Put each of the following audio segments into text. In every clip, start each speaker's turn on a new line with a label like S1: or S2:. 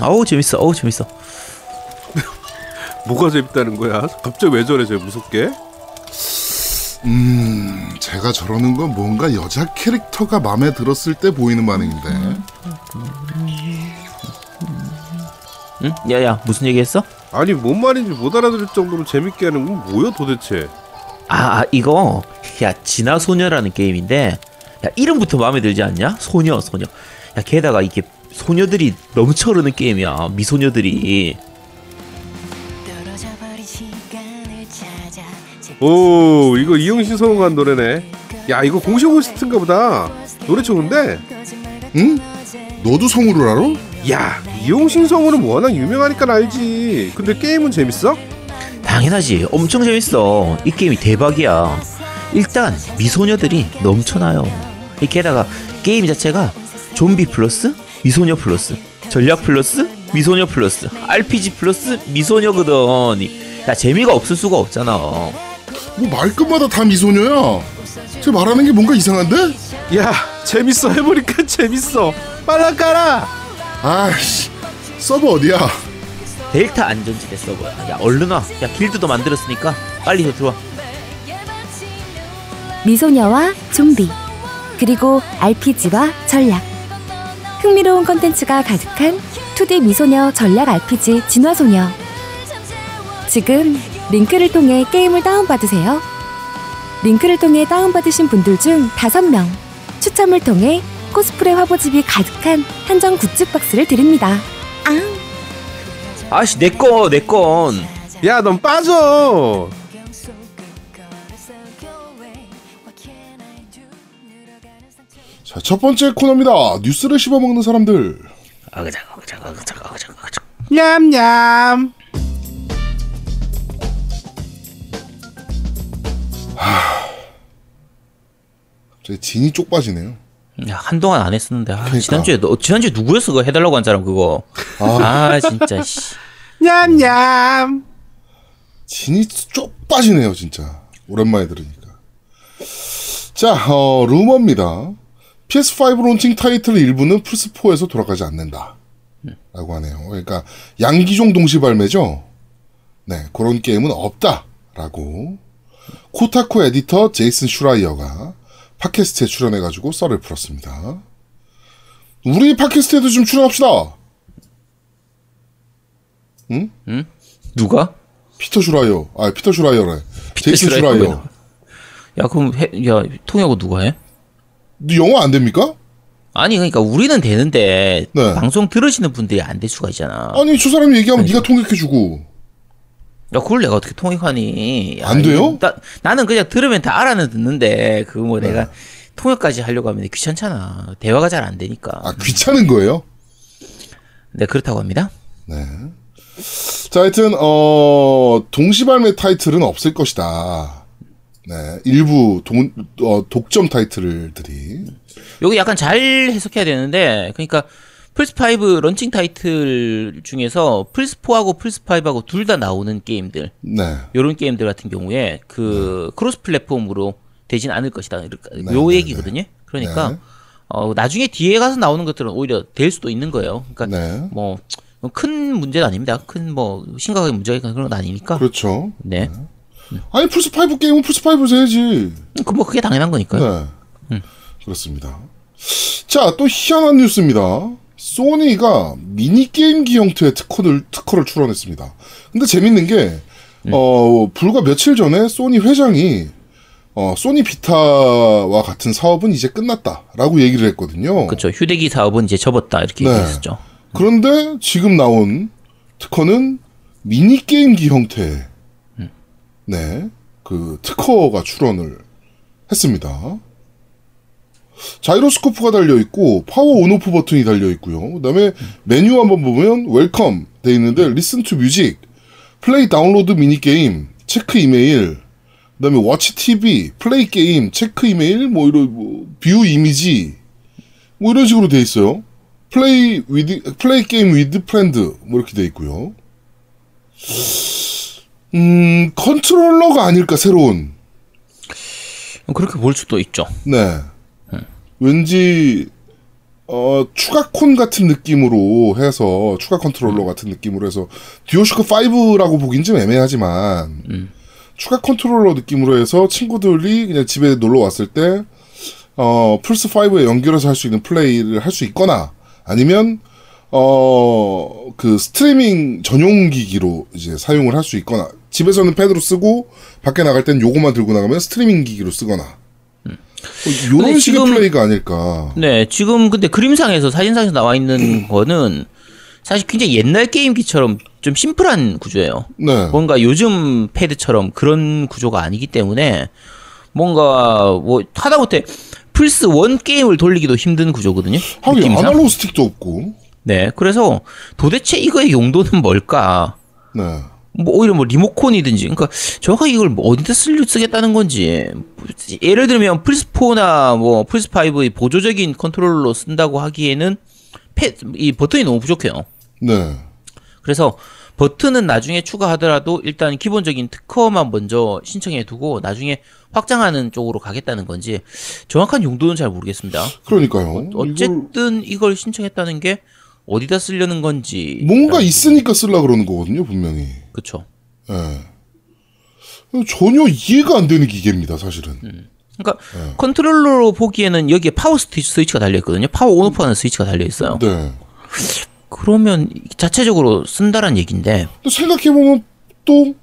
S1: 아우 재밌어. 어우 재밌어.
S2: 뭐가 재밌다는 거야? 갑자기 왜 저래, 저 무섭게?
S3: 음, 제가 저러는 건 뭔가 여자 캐릭터가 마음에 들었을 때 보이는 반응인데.
S1: 응? 야야 무슨 얘기했어?
S2: 아니, 뭔 말인지 못 알아들을 정도로 재밌게 하는 건 뭐야, 도대체?
S1: 아, 아 이거 야 진화 소녀라는 게임인데 야 이름부터 마음에 들지 않냐? 소녀 소녀. 야 게다가 이게 소녀들이 넘쳐 흐르는 게임이야. 미소녀들이.
S2: 오, 이거 이영신 성우가 한 노래네. 야, 이거 공식 호스트인가 보다. 노래 좋은데?
S3: 응? 너도 성우를 알아?
S2: 야, 이용신 성우는 워낙 유명하니까 알지. 근데 게임은 재밌어?
S1: 당연하지. 엄청 재밌어. 이 게임이 대박이야. 일단 미소녀들이 넘쳐나요. 이 게다가 게임 자체가 좀비 플러스 미소녀 플러스 전략 플러스 미소녀 플러스 RPG 플러스 미소녀거든. 야 재미가 없을 수가 없잖아.
S3: 뭐 말끝마다 다 미소녀야. 쟤 말하는 게 뭔가 이상한데?
S2: 야, 재밌어. 해보니까 재밌어. 빨랑 깔아.
S3: 아이씨, 서버 어디야?
S1: 델타 안전지대 서버야. 야 얼른 와. 야 길드도 만들었으니까 빨리 들어와.
S4: 미소녀와 좀비 그리고 RPG와 전략 흥미로운 컨텐츠가 가득한 2D 미소녀 전략 RPG 진화소녀. 지금 링크를 통해 게임을 다운받으세요. 링크를 통해 다운받으신 분들 중 5명. 추첨을 통해 코스프레 화보집이 가득한 한정 굿즈 박스를 드립니다. 아
S1: 아씨 내꺼 내건.
S2: 야, 넌 빠져.
S3: 자, 첫 번째 코너입니다. 뉴스를 씹어먹는 사람들.
S1: 아그작 아그작 아그작 아그작 아그작.
S2: 냠냠.
S3: 제 진이 쪽 빠지네요.
S1: 야 한동안 안 했었는데 아,
S3: 그러니까.
S1: 지난주에 너 지난주에 누구였어 그거 해달라고 한 사람 그거 아, 진짜 씨
S2: 냠냠.
S3: 진이 쪽 빠지네요, 진짜. 오랜만에 들으니까. 자, 어, 루머입니다. PS5 론칭 타이틀 일부는 플스4에서 돌아가지 않는다. 라고 하네요. 그러니까, 양기종 동시 발매죠? 네, 그런 게임은 없다. 라고. 코타쿠 에디터 제이슨 슈라이어가 팟캐스트에 출연해가지고 썰을 풀었습니다. 우리 팟캐스트에도 좀 출연합시다.
S1: 누가
S3: 피터 슈라이어. 아, 피터 슈라이어래. 제이슨
S1: 슈라이어가 왜
S3: 슈라이어.
S1: 야 그럼 해, 야 통역은 누가 해?
S3: 너 영어 안 됩니까?
S1: 아니 그러니까 우리는 되는데
S3: 네.
S1: 방송 들으시는 분들이 안 될 수가 있잖아.
S3: 아니, 저 사람이 얘기하면 네가 통역해주고.
S1: 야 그걸 내가 어떻게 통역하니? 야,
S3: 안 돼요?
S1: 이거 나, 나는 그냥 들으면 다 알아는 듣는데 그거 뭐
S3: 네.
S1: 내가 통역까지 하려고 하면 귀찮잖아. 대화가 잘 안 되니까.
S3: 아, 귀찮은 거예요?
S1: 네 그렇다고 합니다.
S3: 네. 자, 하여튼, 어, 동시발매 타이틀은 없을 것이다. 네. 일부 동, 어, 독점 타이틀들이.
S1: 여기 약간 잘 해석해야 되는데 그러니까 플스5 런칭 타이틀 중에서 플스4하고 플스5하고 둘 다 나오는 게임들
S3: 네.
S1: 요런 게임들 같은 경우에 그 cross platform으로 되진 않을 것이다. 이렇게
S3: 네,
S1: 요
S3: 네,
S1: 얘기거든요. 그러니까
S3: 네.
S1: 어 나중에 뒤에 가서 나오는 것들은 오히려 될 수도 있는 거예요. 그러니까
S3: 네.
S1: 뭐큰 문제는 아닙니다. 큰 뭐 심각하게 문제가 그런 건 아니니까.
S3: 그렇죠.
S1: 네.
S3: 아니, 플스 5 게임은 플스5에서 해야지.
S1: 그뭐 그게 당연한 거니까요.
S3: 네. 그렇습니다. 자, 또 희한한 뉴스입니다. 소니가 미니게임기 형태의 특허를, 특허를 출원했습니다. 근데 재밌는 게, 어, 불과 며칠 전에 소니 회장이, 어, 소니 비타와 같은 사업은 이제 끝났다 라고 얘기를 했거든요.
S1: 그렇죠. 휴대기 사업은 이제 접었다 이렇게
S3: 네.
S1: 얘기했었죠.
S3: 그런데 지금 나온 특허는 미니게임기 형태, 네, 그 특허가 출원을 했습니다. 자이로스코프가 달려 있고 파워 온오프 버튼이 달려 있고요. 그다음에 메뉴 한번 보면 welcome 돼 있는데 listen to music, play download mini game, check email, 그다음에 watch TV, play game, check email, 뭐 이런 뭐, view image, 뭐 이런 식으로 돼 있어요. play with play game with friend 뭐 이렇게 돼 있고요. 음 컨트롤러가 아닐까 새로운
S1: 그렇게 볼 수도 있죠.
S3: 네. 왠지 어, 추가콘 같은 느낌으로 해서, 추가 컨트롤러 같은 느낌으로 해서, 듀얼쇼크 5라고 보긴 좀 애매하지만,
S1: 음.
S3: 추가 컨트롤러 느낌으로 해서 친구들이 그냥 집에 놀러 왔을 때, 어, 플스 5에 연결해서 할 수 있는 플레이를 할 수 있거나, 아니면, 어, 그 스트리밍 전용 기기로 이제 사용을 할 수 있거나, 집에서는 패드로 쓰고, 밖에 나갈 땐 요거만 들고 나가면 스트리밍 기기로 쓰거나, 어, 요런
S1: 근데
S3: 식의
S1: 지금-
S3: 플레이가 아닐까.
S1: 네, 지금 근데 그림상에서 사진상에서 나와 있는 거는 사실 굉장히 옛날 게임기처럼 좀 심플한 구조예요.
S3: 네.
S1: 뭔가 요즘 패드처럼 그런 구조가 아니기 때문에 뭔가 뭐 하다못해 플스 1 게임을 돌리기도 힘든 구조거든요.
S3: 하긴. 아날로그 스틱도 없고.
S1: 네, 그래서 도대체 이거의 용도는 뭘까?
S3: 네.
S1: 뭐 오히려 뭐 리모컨이든지 그러니까 정확하게 이걸 뭐 어디다 쓸 쓰겠다는 건지 예를 들면 플스4나 뭐 플스5의 보조적인 컨트롤러 쓴다고 하기에는 패, 이 버튼이 너무 부족해요.
S3: 네.
S1: 그래서 버튼은 나중에 추가하더라도 일단 기본적인 특허만 먼저 신청해 두고 나중에 확장하는 쪽으로 가겠다는 건지 정확한 용도는 잘 모르겠습니다.
S3: 그러니까요. 이걸
S1: 어쨌든 이걸 신청했다는 게 어디다 쓰려는 건지
S3: 뭔가 있으니까 쓰려 그러는 거거든요, 분명히.
S1: 그렇죠.
S3: 예. 전혀 이해가 안 되는 기계입니다, 사실은.
S1: 그러니까 컨트롤러로 보기에는 여기에 파워 스티- 스위치가 달려 있거든요. 파워 on off하는 스위치가 달려 있어요.
S3: 네.
S1: 그러면 자체적으로 쓴다란 얘기인데
S3: 근데 생각해 보면 또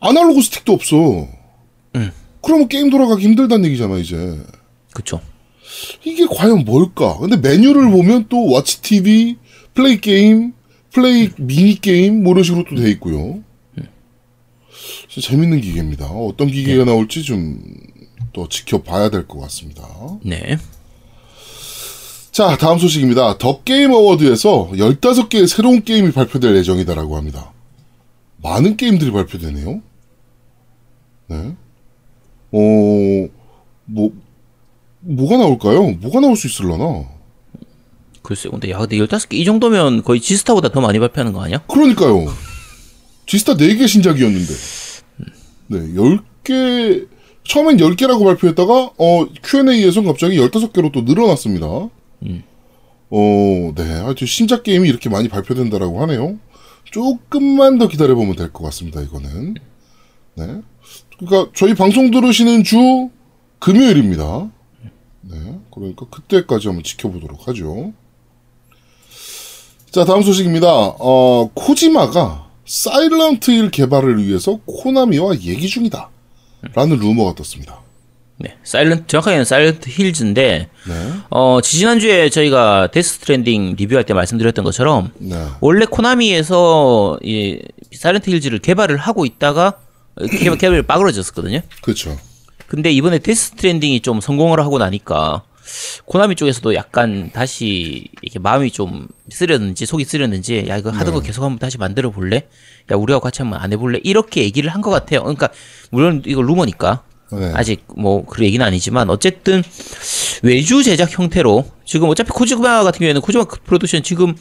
S3: 아날로그 스틱도 없어. 그러면 게임 돌아가기 힘들다는 얘기잖아, 이제.
S1: 그렇죠.
S3: 이게 과연 뭘까? 근데 메뉴를 보면 또 watch TV, play game, play mini game 뭐 이런 식으로 또 돼 있고요. 재밌는 기계입니다. 어떤 기계가 나올지 좀 또 지켜봐야 될 것 같습니다.
S1: 네.
S3: 자, 다음 소식입니다. The Game Award에서 15개의 새로운 게임이 발표될 예정이다라고 합니다. 많은 게임들이 발표되네요. 네. 어, 뭐, 뭐가 나올까요? 뭐가 나올 수 있을려나?
S1: 글쎄요. 근데 야, 근데 15개 이 정도면 거의 지스타보다 더 많이 발표하는 거 아니야?
S3: 그러니까요. 지스타 4개 신작이었는데. 네, 10개, 처음엔 10개라고 발표했다가, 어, Q&A에선 갑자기 15개로 또 늘어났습니다. 어, 네. 하여튼 신작 게임이 이렇게 많이 발표된다라고 하네요. 조금만 더 기다려보면 될 것 같습니다, 이거는. 네. 그러니까 저희 방송 들으시는 주 금요일입니다. 네. 그러니까 그때까지 한번 지켜보도록 하죠. 자, 다음 소식입니다. 어, 코지마가 Silent Hill 개발을 위해서 코나미와 얘기 중이다. 라는 루머가 떴습니다.
S1: 네. Silent 정확하게는 Silent Hills인데
S3: 네.
S1: 어, 지지난주에 저희가 Death Stranding 리뷰할 때 말씀드렸던 것처럼
S3: 네.
S1: 원래 코나미에서 이 Silent Hills를 개발을 하고 있다가 개발, 개발이 빠그러졌었거든요.
S3: 그렇죠.
S1: 근데 이번에 Death Stranding이 좀 성공을 하고 나니까 코나미 쪽에서도 약간 다시 이렇게 마음이 좀 쓰렸는지 속이 쓰렸는지 야 이거 하던 거 계속 한번 다시 만들어 볼래? 야 우리하고 같이 한번 안 해볼래? 이렇게 얘기를 한 것 같아요. 그러니까 물론 이거 루머니까
S3: 네.
S1: 아직 뭐 그런 얘기는 아니지만 어쨌든 외주 제작 형태로 지금 어차피 코지마 같은 경우에는 코지마 프로덕션 지금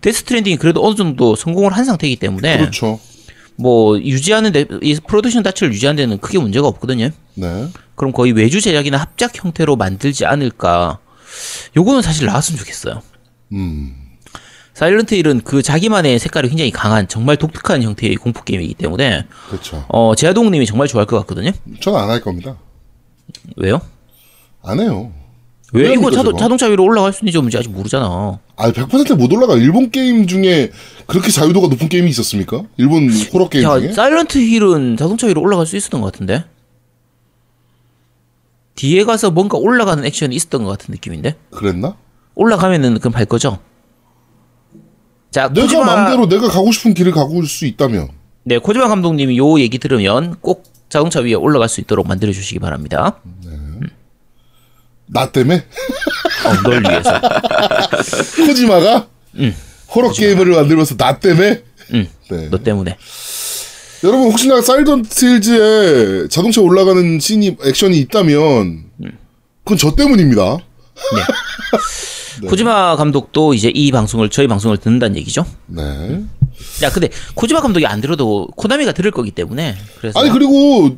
S1: Death Stranding이 그래도 어느 정도 성공을 한 상태이기 때문에
S3: 그렇죠.
S1: 뭐 유지하는 데 이 프로덕션 자체를 유지하는 데는 크게 문제가 없거든요.
S3: 네.
S1: 그럼 거의 외주 제작이나 합작 형태로 만들지 않을까. 요거는 사실 나왔으면 좋겠어요.
S3: 음.
S1: Silent Hill은 그 자기만의 색깔이 굉장히 강한 정말 독특한 형태의 공포 게임이기 때문에
S3: 그렇죠.
S1: 어 제아동님이 정말 좋아할 것 같거든요.
S3: 저는 안 할 겁니다.
S1: 왜요?
S3: 안 해요. 왜왜
S1: 이거 자동? 자동차 위로 올라갈 수 있는지 없는지 아직 모르잖아.
S3: 아, 100%못 올라가. 일본 게임 중에 그렇게 자유도가 높은 게임이 있었습니까? 일본 호러 게임
S1: 야,
S3: 중에?
S1: 사일런트 힐은 자동차 위로 올라갈 수 있었던 것 같은데? 뒤에 가서 뭔가 올라가는 액션이 있었던 것 같은 느낌인데?
S3: 그랬나?
S1: 올라가면은 그럼 발 거죠? 자,
S3: 내가
S1: 코지마-
S3: 마음대로 내가 가고 싶은 길을 가고 수 있다면.
S1: 네, 코지마 감독님이 요 얘기 들으면 꼭 자동차 위에 올라갈 수 있도록 만들어 주시기 바랍니다.
S3: 나 때문에?
S1: 어, 널 위해서.
S3: 코지마가? 호러 게임을 만들면서 나 때문에?
S1: 응,
S3: 네.
S1: 너 때문에.
S3: 여러분 혹시나 사일던트 힐즈에 자동차 올라가는 씬이 액션이 있다면 그건 저 때문입니다. 네.
S1: 코지마 감독도 이제 이 방송을 저희 방송을 듣는다는 얘기죠.
S3: 네.
S1: 야, 근데 코지마 감독이 안 들어도 코나미가 들을 거기 때문에 그래서
S3: 아니 그리고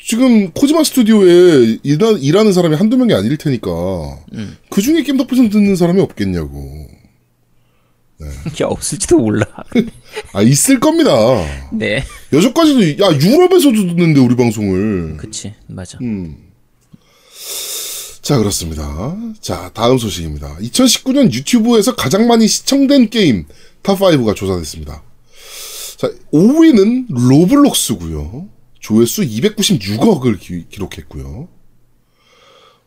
S3: 지금 코지마 스튜디오에 일하, 일하 는 사람이 한두 명이 아닐 테니까 그 중에 게임 덕분에 듣는 사람이 없겠냐고.
S1: 야 없을지도 몰라.
S3: 아 있을 겁니다.
S1: 네.
S3: 여기까지도 야 유럽에서도 듣는데 우리 방송을.
S1: 그치 맞아.
S3: 자 그렇습니다. 자 다음 소식입니다. 2019년 유튜브에서 가장 많이 시청된 게임 top 5가 조사됐습니다. 자 5위는 Roblox고요. 조회수 296억을 기, 기록했고요.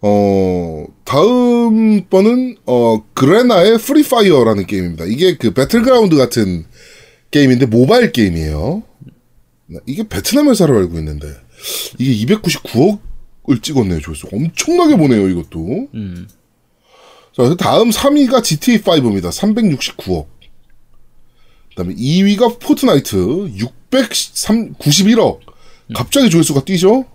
S3: 어 다음 번은 어 Garena의 Free Fire라는 게임입니다. 이게 그 Battlegrounds 같은 게임인데 모바일 게임이에요. 이게 베트남 회사로 알고 있는데 이게 299억을 찍었네요. 조회수 엄청나게 보네요. 이것도.
S1: 음.
S3: 자, 그 다음 3위가 GTA 5입니다. 369억. 그 다음에 2위가 Fortnite 691억. 갑자기 조회수가 뛰죠?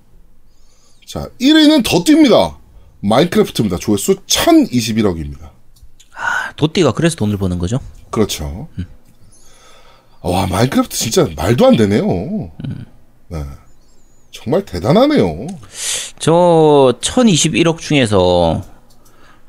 S3: 자, 1위는 더 뜁니다. Minecraft입니다. 조회수 1021억입니다.
S1: 아, 도티가 그래서 돈을 버는 거죠.
S3: 그렇죠. 와, Minecraft 진짜 말도 안 되네요. 네. 정말 대단하네요.
S1: 저 1021억 중에서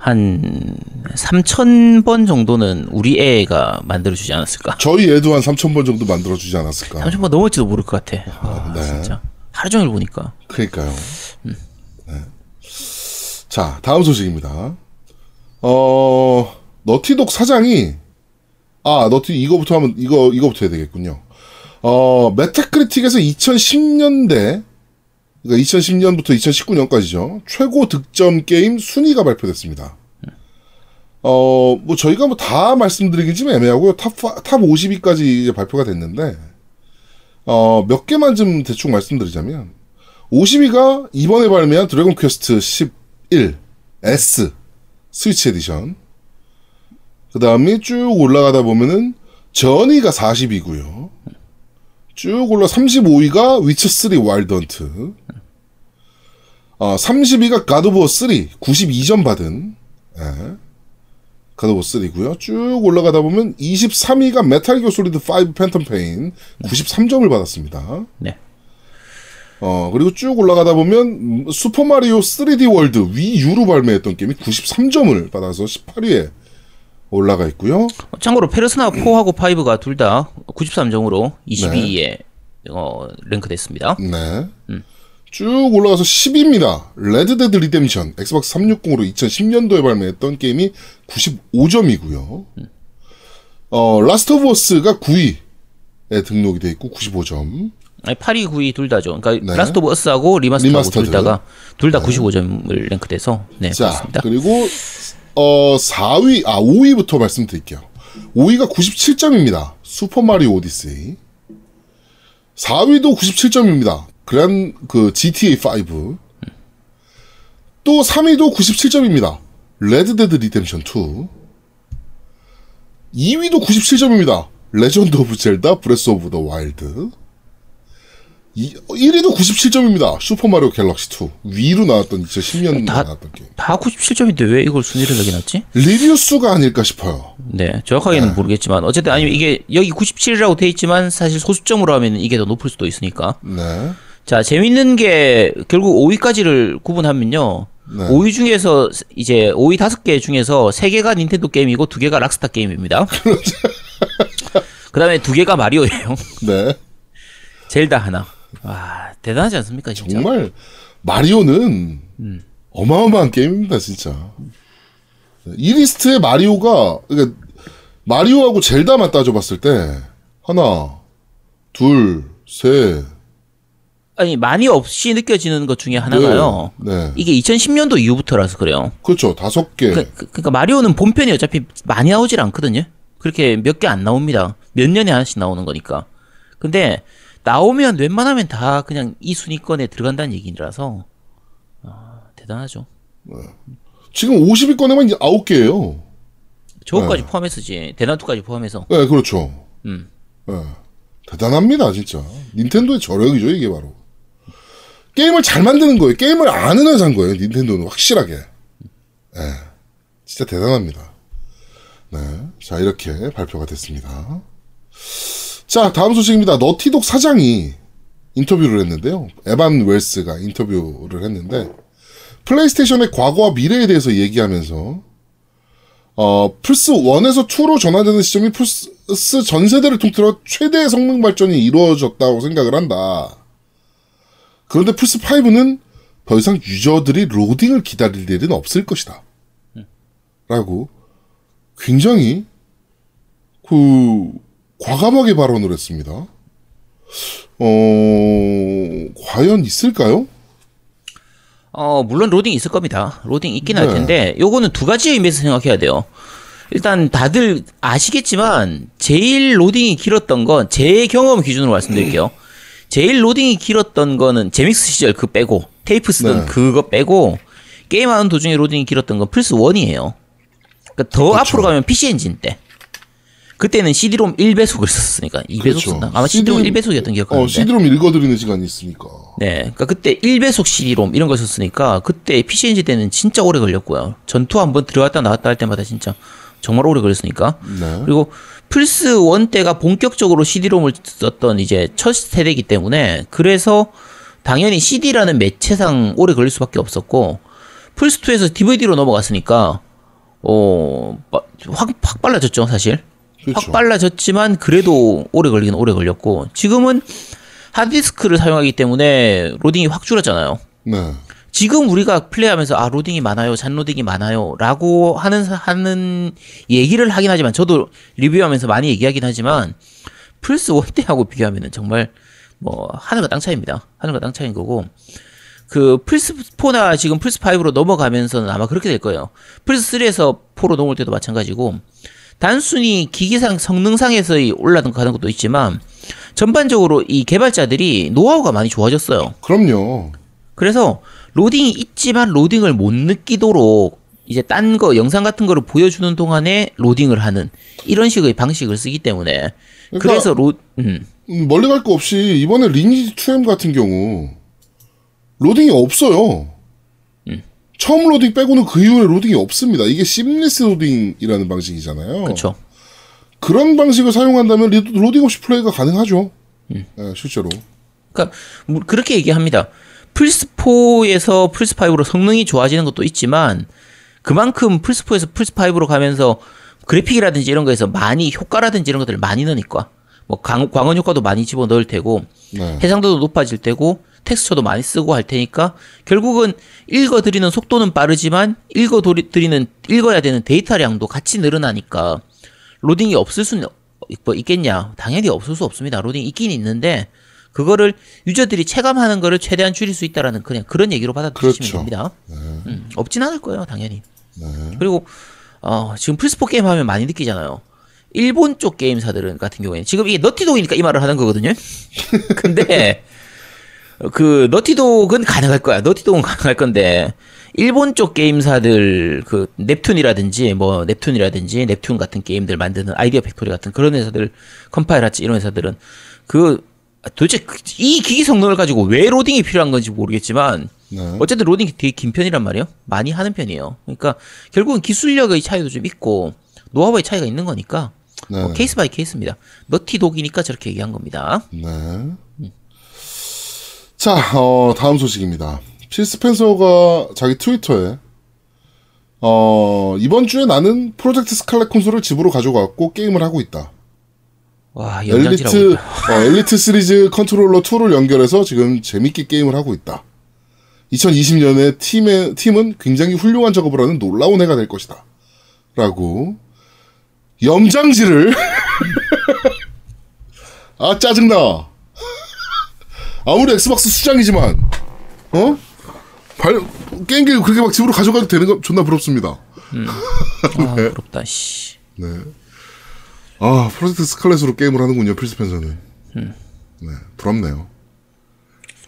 S1: 한 3,000번 정도는 우리 애가 만들어주지 않았을까?
S3: 저희 애도 한 3,000번 정도 만들어주지 않았을까.
S1: 3,000번 넘을지도 모를 것 같아. 아,
S3: 네.
S1: 진짜. 하루 종일 보니까.
S3: 그러니까요. 네. 자, 다음 소식입니다. 어, 너티독 사장이 아, 너티 이거부터 하면 이거 이거부터 해야 되겠군요. 어, Metacritic에서 2010년대 그러니까 2010년부터 2019년까지죠. 최고 득점 게임 순위가 발표됐습니다. 어, 뭐 저희가 뭐 다 말씀드리긴 좀 애매하고요. top, 파- top 50위까지 이제 발표가 됐는데 어, 몇 개만 좀 대충 말씀드리자면 50위가 이번에 발매한 Dragon Quest 11 S Switch Edition. 그 다음에 쭉 올라가다 보면은 Journey가 40위고요. 쭉 올라 35위가 Witcher 3 Wild Hunt. 어, 30위가 God of War 3 92점 받은 예. God of War 3고요. 쭉 올라가다 보면 23위가 Metal Gear Solid 5 Phantom Pain 93점을 받았습니다.
S1: 네.
S3: 어, 그리고 쭉 올라가다 보면, 음, 슈퍼마리오 3D 월드 위유로 발매했던 게임이 93점을 받아서 18위에 올라가 있고요.
S1: 참고로 페르소나 4하고 5가 둘 다 93점으로 22위에 어, 랭크됐습니다.
S3: 네. 쭉 올라가서 10위입니다. Red Dead Redemption, Xbox 360으로 2010년도에 발매했던 게임이 95점이고요. 어, Last of Us가 9위에 등록이 돼 있고 95점.
S1: 아니 8위, 9위 둘 다죠. 그러니까
S3: 네.
S1: Last of Us하고 Remaster하고
S3: Remastered.
S1: 둘 다가 둘 다 95점을 랭크돼서 네,
S3: 자,
S1: 그렇습니다.
S3: 그리고 어 4위 아 5위부터 말씀드릴게요. 5위가 97점입니다. Super Mario Odyssey. 4위도 97점입니다. 그란 그 GTA 5. 또 3위도 97점입니다. Red Dead Redemption 2. 2위도 97점입니다. Legend of Zelda Breath of the Wild. 1위도 97점입니다. Super Mario Galaxy 2. Wii로 나왔던 2010년도에
S1: 다-
S3: 나왔던 게임.
S1: 다 97점인데 왜 이걸 순위를 매겨놨지?
S3: 리뷰 수가 아닐까 싶어요.
S1: 네, 정확하게는 모르겠지만 어쨌든 아니면 이게 여기 97이라고 돼 있지만 사실 소수점으로 하면 이게 더 높을 수도 있으니까.
S3: 네.
S1: 자, 재밌는 게 결국 5위까지를 구분하면요.
S3: 네.
S1: 5위 중에서 이제 5위 5개 중에서 3개가 닌텐도 게임이고 2개가 락스타 게임입니다. 그다음에 2개가 마리오예요.
S3: 네.
S1: 젤다 하나. 와, 대단하지 않습니까, 진짜?
S3: 정말 마리오는 어마어마한 게임입니다, 진짜. 이 리스트에 마리오가 그러니까 마리오하고 젤다만 따져봤을 때 하나, 둘, 셋,
S1: 아니, 많이 없이 느껴지는 것 중에 하나가요.
S3: 네. 네.
S1: 이게 2010년도 이후부터라서 그래요.
S3: 그렇죠. 다섯 개.
S1: 그, 그, 그 러니까 마리오는 본편이 어차피 많이 나오질 않거든요. 그렇게 몇 개 안 나옵니다. 몇 년에 하나씩 나오는 거니까. 근데 나오면 웬만하면 다 그냥 이 순위권에 들어간다는 얘기라서 아, 대단하죠.
S3: 지금 50위권에만 이제 아홉 개예요.
S1: 저거까지 포함해서지 대난투까지 포함해서
S3: 네, 그렇죠.
S1: 음.
S3: 네. 대단합니다, 진짜. 닌텐도의 저력이죠, 이게 바로. 게임을 잘 만드는 거예요. 게임을 아는 회사인 거예요, 닌텐도는 확실하게. 네. 진짜 대단합니다. 네. 자, 이렇게 발표가 됐습니다. 자, 다음 소식입니다. 너티독 사장이 인터뷰를 했는데요. 에반 웰스가 인터뷰를 했는데 PlayStation의 과거와 미래에 대해서 얘기하면서 어, 플스 1에서 2로 전환되는 시점이 플스 전 세대를 통틀어 최대의 성능 발전이 이루어졌다고 생각을 한다. 그런데 플스 5는 더 이상 유저들이 로딩을 기다릴 일은 없을 것이다. 라고 굉장히 그 과감하게 발언을 했습니다. 어, 과연 있을까요?
S1: 어, 물론 로딩 있을 겁니다. 로딩 있긴 할
S3: 네.
S1: 텐데, 요거는 두 가지 의미에서 생각해야 돼요. 일단 다들 아시겠지만, 제일 로딩이 길었던 건, 제 경험 기준으로 말씀드릴게요. 제일 로딩이 길었던 거는 제믹스 시절 그 빼고, 테이프 쓰던
S3: 네.
S1: 그거 빼고, 게임하는 도중에 로딩이 길었던 건 플스 1이에요. 그러니까 더
S3: 그쵸.
S1: 앞으로 가면 PC 엔진 때. 그때는 CD롬 1배속을 썼으니까 2배속
S3: 그렇죠.
S1: 썼나? 아마 CD롬
S3: CD
S1: 1배속이었던 기억
S3: 어,
S1: 나는데.
S3: CD롬 읽어드리는 시간이 있으니까.
S1: 네, 그러니까 그때 1배속 CD롬 이런 걸 썼으니까 그때 PC 엔진 때는 진짜 오래 걸렸고요. 전투 한번 들어갔다 나왔다 할 때마다 진짜 정말 오래 걸렸으니까.
S3: 네.
S1: 그리고 플스 1 때가 본격적으로 CD롬을 썼던 이제 첫 세대이기 때문에 그래서 당연히 CD라는 매체상 오래 걸릴 수밖에 없었고 플스 2에서 DVD로 넘어갔으니까 어, 빠- 확, 확 빨라졌죠, 사실.
S3: 그렇죠.
S1: 확 빨라졌지만 그래도 오래 걸리긴 오래 걸렸고 지금은 하드디스크를 사용하기 때문에 로딩이 확 줄었잖아요.
S3: 네.
S1: 지금 우리가 플레이하면서 아 로딩이 많아요, 잔 로딩이 많아요라고 하는 사- 하는 얘기를 하긴 하지만 저도 리뷰하면서 많이 얘기하긴 하지만 플스 1 때하고 비교하면은 정말 뭐 하늘과 땅 차이입니다. 하늘과 땅 차이인 거고 그 플스 4나 지금 플스 5로 넘어가면서는 아마 그렇게 될 거예요. 플스 3에서 4로 넘을 때도 마찬가지고 단순히 기기상 성능상에서의 올라가는 것도 있지만 전반적으로 이 개발자들이 노하우가 많이 좋아졌어요.
S3: 그럼요.
S1: 그래서 로딩이 있지만 로딩을 못 느끼도록 이제 딴 거 영상 같은 거를 보여주는 동안에 로딩을 하는 이런 식의 방식을 쓰기 때문에
S3: 그러니까-
S1: 그래서 로 음,
S3: 음, 멀리 갈 거 없이 이번에 리니지 2M 같은 경우 로딩이 없어요.
S1: 음.
S3: 처음 로딩 빼고는 그 이후에 로딩이 없습니다. 이게 seamless 로딩이라는 방식이잖아요.
S1: 그렇죠.
S3: 그런 방식을 사용한다면 리- 로딩 없이 플레이가 가능하죠.
S1: 음.
S3: 네, 실제로.
S1: 그러니까 뭐 그렇게 얘기합니다. 플스 4에서 플스 5로 성능이 좋아지는 것도 있지만 그만큼 플스 4에서 플스 5로 가면서 그래픽이라든지 이런 거에서 많이 효과라든지 이런 것들을 많이 넣으니까 뭐 광, 광원 효과도 많이 집어 넣을 테고
S3: 네.
S1: 해상도도 높아질 테고 텍스처도 많이 쓰고 할 테니까 결국은 읽어들이는 속도는 빠르지만 읽어들이는 읽어야 되는 데이터량도 같이 늘어나니까 로딩이 없을 수는 뭐 있겠냐? 당연히 없을 수 없습니다. 로딩 있긴 있는데 그거를 유저들이 체감하는 거를 최대한 줄일 수 있다라는 그냥 그런 얘기로 받아들이시면
S3: 그렇죠.
S1: 됩니다. 음, 없진 않을 거예요, 당연히.
S3: 네.
S1: 그리고 어, 지금 플스4 게임 하면 많이 느끼잖아요. 일본 쪽 게임사들은 같은 경우에는 지금 이게 너티독이니까 이 말을 하는 거거든요. 근데 그 너티독은 가능할 거야. 너티독은 가능할 건데 일본 쪽 게임사들 그 넵튠이라든지 뭐 넵튠이라든지 넵튠 같은 게임들 만드는 아이디어 팩토리 같은 그런 회사들 컴파일하트 이런 회사들은 그 도대체 그- 이 기기 성능을 가지고 왜 로딩이 필요한 건지 모르겠지만
S3: 네.
S1: 어쨌든 로딩이 되게 긴 편이란 말이에요. 많이 하는 편이에요. 그러니까 결국은 기술력의 차이도 좀 있고 노하우의 차이가 있는 거니까
S3: 네.
S1: 뭐 case by case입니다. 너티독이니까 저렇게 얘기한 겁니다.
S3: 네. 자, 어, 다음 소식입니다. 필 스펜서가 자기 트위터에 어, 이번 주에 나는 프로젝트 스칼렛 콘솔을 집으로 가져갔고 게임을 하고 있다.
S1: 와
S3: 엘리트. 어, 엘리트 시리즈 컨트롤러 2를 연결해서 지금 재밌게 게임을 하고 있다. 2020년에 팀의 팀은 굉장히 훌륭한 작업을 하는 놀라운 해가 될 것이다. 라고 염장질을 아 짜증나. 아무리 엑스박스 수장이지만 어? 발 게임기 그렇게 막 집으로 가져가도 되는 거 존나 부럽습니다.
S1: 아 부럽다. 씨.
S3: 네. 아, 프로젝트 스칼렛으로 게임을 하는군요, 필스펜서는. 네, 부럽네요.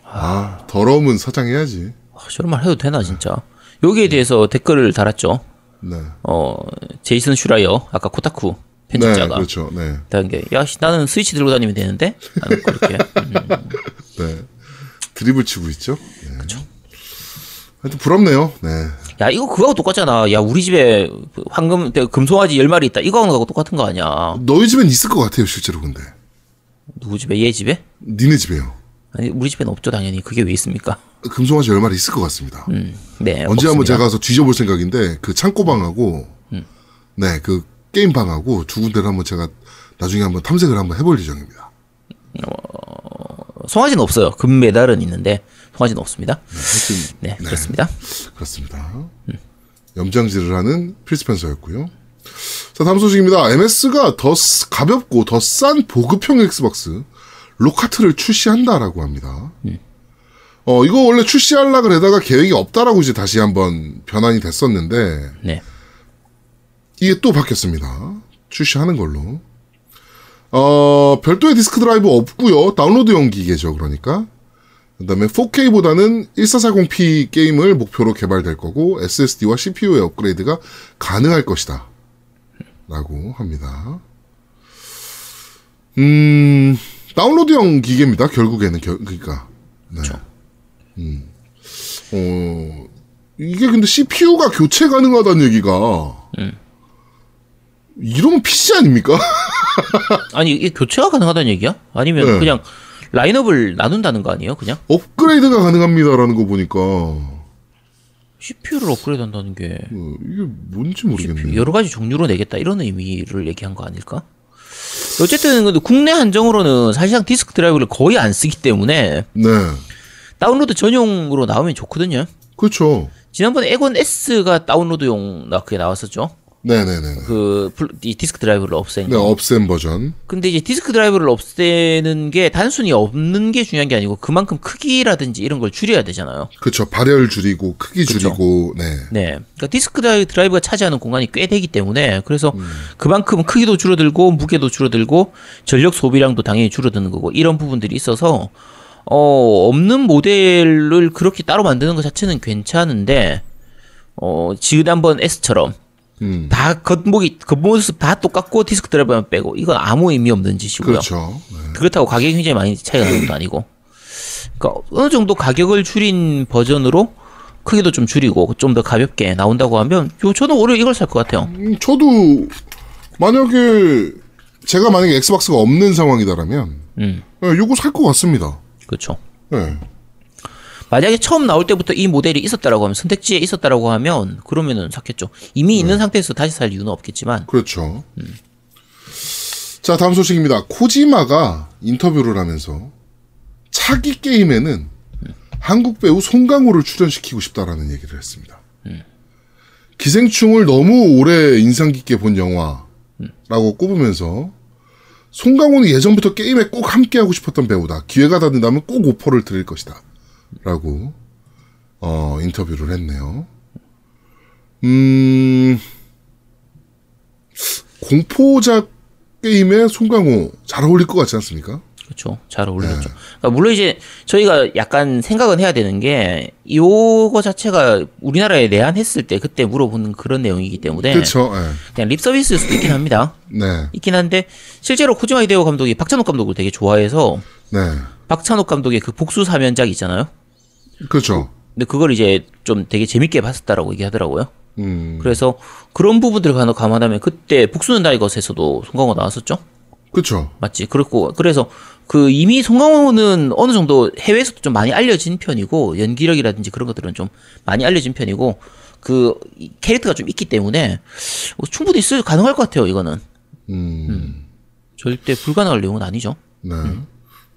S3: 아, 더러우면 사장해야지.
S1: 아, 저런 말 해도 되나 진짜. 여기에 대해서 댓글을 달았죠.
S3: 네.
S1: 어 제이슨 슈라이어 아까 코타쿠
S3: 네,
S1: 편집자가
S3: 그렇죠. 네.
S1: 다른 게, 야, 씨, 나는 스위치 들고 다니면 되는데? 나는 그렇게. 음,
S3: 네. 드립을 치고 있죠. 하여튼 부럽네요. 네.
S1: 야, 이거 그거하고 똑같잖아. 야, 우리 집에 황금, 금송아지 열 마리 있다. 이거하고 똑같은 거 아니야.
S3: 너희 집엔 있을 것 같아요, 실제로 근데.
S1: 누구 집에? 얘 집에?
S3: 니네 집에요.
S1: 아니 우리 집에는 없죠 당연히 그게 왜 있습니까?
S3: 금송아지 열 마리 있을 것 같습니다.
S1: 음, 네.
S3: 언제 한번
S1: 없습니다.
S3: 제가 가서 뒤져볼 생각인데 그 창고방하고 네그 게임방하고 두 군데를 한번 제가 나중에 한번 탐색을 한번 해볼 예정입니다.
S1: 송아지는 없어요. 금메달은 있는데 송아지는 없습니다.
S3: 하여튼
S1: 네, 그렇습니다.
S3: 그렇습니다. 염장질을 하는 필스펜서였고요. 자 다음 소식입니다. MS가 더 쓰- 가볍고 더 싼 보급형 엑스박스 록하트를 출시한다라고 합니다. 어 이거 원래 출시하려 그러다가 계획이 없다라고 이제 다시 한번 번복이 됐었는데
S1: 네.
S3: 이게 또 바뀌었습니다. 출시하는 걸로. 어, 별도의 디스크 드라이브 없고요. 다운로드용 기계죠. 그러니까. 그다음에 4K보다는 1440p 게임을 목표로 개발될 거고 SSD와 CPU의 업그레이드가 가능할 것이다. 라고 합니다. 음, 다운로드용 기계입니다. 결국에는 결, 그러니까. 네. 음. 어, 이게 근데 CPU가 교체 가능하다는 얘기가 이러면 PC 아닙니까?
S1: 아니 이게 교체가 가능하다는 얘기야? 아니면
S3: 네.
S1: 그냥 라인업을 나눈다는 거 아니에요? 그냥
S3: 업그레이드가 가능합니다라는 거 보니까 어,
S1: CPU를 업그레이드 한다는 게
S3: 이게 뭔지 모르겠네요.
S1: 여러 가지 종류로 내겠다 이런 의미를 얘기한 거 아닐까? 어쨌든 근데 국내 한정으로는 사실상 디스크 드라이브를 거의 안 쓰기 때문에
S3: 네,
S1: 다운로드 전용으로 나오면 좋거든요.
S3: 그렇죠.
S1: 지난번에 엑원 S가 다운로드용 나 그게 나왔었죠.
S3: 네네네.
S1: 그 플- 이 디스크 드라이브를 없애는
S3: 네,
S1: 거.
S3: 없앤 버전.
S1: 근데 이제 디스크 드라이브를 없애는 게 단순히 없는 게 중요한 게 아니고 그만큼 크기라든지 이런 걸 줄여야 되잖아요.
S3: 그렇죠. 발열 줄이고 크기
S1: 그쵸.
S3: 줄이고 네.
S1: 네. 그러니까 디스크 드라이- 드라이브가 차지하는 공간이 꽤 되기 때문에 그래서
S3: 음.
S1: 그만큼 크기도 줄어들고 무게도 줄어들고 전력 소비량도 당연히 줄어드는 거고 이런 부분들이 있어서 어, 없는 모델을 그렇게 따로 만드는 것 자체는 괜찮은데 어, 지난번 S처럼
S3: 음.
S1: 다 겉목이 겉모습 다 똑같고 디스크 드라이브만 빼고 이건 아무 의미 없는 짓이고요.
S3: 그렇죠. 네.
S1: 그렇다고 가격이 굉장히 많이 차이가 나는 것도 아니고. 그러니까 어느 정도 가격을 줄인 버전으로 크기도 좀 줄이고 좀 더 가볍게 나온다고 하면 요 저는 오히려 이걸 살 것 같아요.
S3: 음, 저도 만약에 제가 만약에 엑스박스가 없는 상황이다라면
S1: 음,
S3: 네, 요거 살 것 같습니다.
S1: 그렇죠.
S3: 네.
S1: 만약에 처음 나올 때부터 이 모델이 있었다라고 하면 선택지에 있었다라고 하면 그러면은 샀겠죠. 이미 있는 상태에서 다시 살 이유는 없겠지만
S3: 그렇죠. 자, 다음 소식입니다. 코지마가 인터뷰를 하면서 차기 게임에는 한국 배우 송강호를 출연시키고 싶다라는 얘기를 했습니다. 기생충을 너무 오래 인상 깊게 본 영화라고 꼽으면서 송강호는 예전부터 게임에 꼭 함께하고 싶었던 배우다. 기회가 닿는다면 꼭 오퍼를 드릴 것이다. 라고 어, 인터뷰를 했네요. 음, 공포작 게임에 송강호 잘 어울릴 것 같지 않습니까?
S1: 그렇죠. 잘 어울리겠죠. 그러니까 물론 이제 저희가 약간 생각은 해야 되는 게 요거 자체가 우리나라에 내한했을 때 그때 물어보는 그런 내용이기 때문에
S3: 그렇죠. 예.
S1: 그냥 립 서비스일 수도 있긴 합니다.
S3: 네.
S1: 있긴 한데 실제로 코지마 히데오 감독이 박찬욱 감독을 되게 좋아해서
S3: 네.
S1: 박찬욱 감독의 그 복수 사면작 있잖아요.
S3: 그렇죠.
S1: 근데 그걸 이제 좀 되게 재밌게 봤었다라고 얘기하더라고요.
S3: 음.
S1: 그래서 그런 부분들을 감- 감안하면 그때 복수는 다이것에서도 송강호 나왔었죠.
S3: 그렇죠.
S1: 맞지? 그렇고 그래서 그 이미 송강호는 어느 정도 해외에서도 좀 많이 알려진 편이고 연기력이라든지 그런 것들은 좀 많이 알려진 편이고 그 이- 캐릭터가 좀 있기 때문에 어, 충분히 있을 가능할 것 같아요. 이거는
S3: 음.
S1: 절대 불가능할 내용은 아니죠.
S3: 네.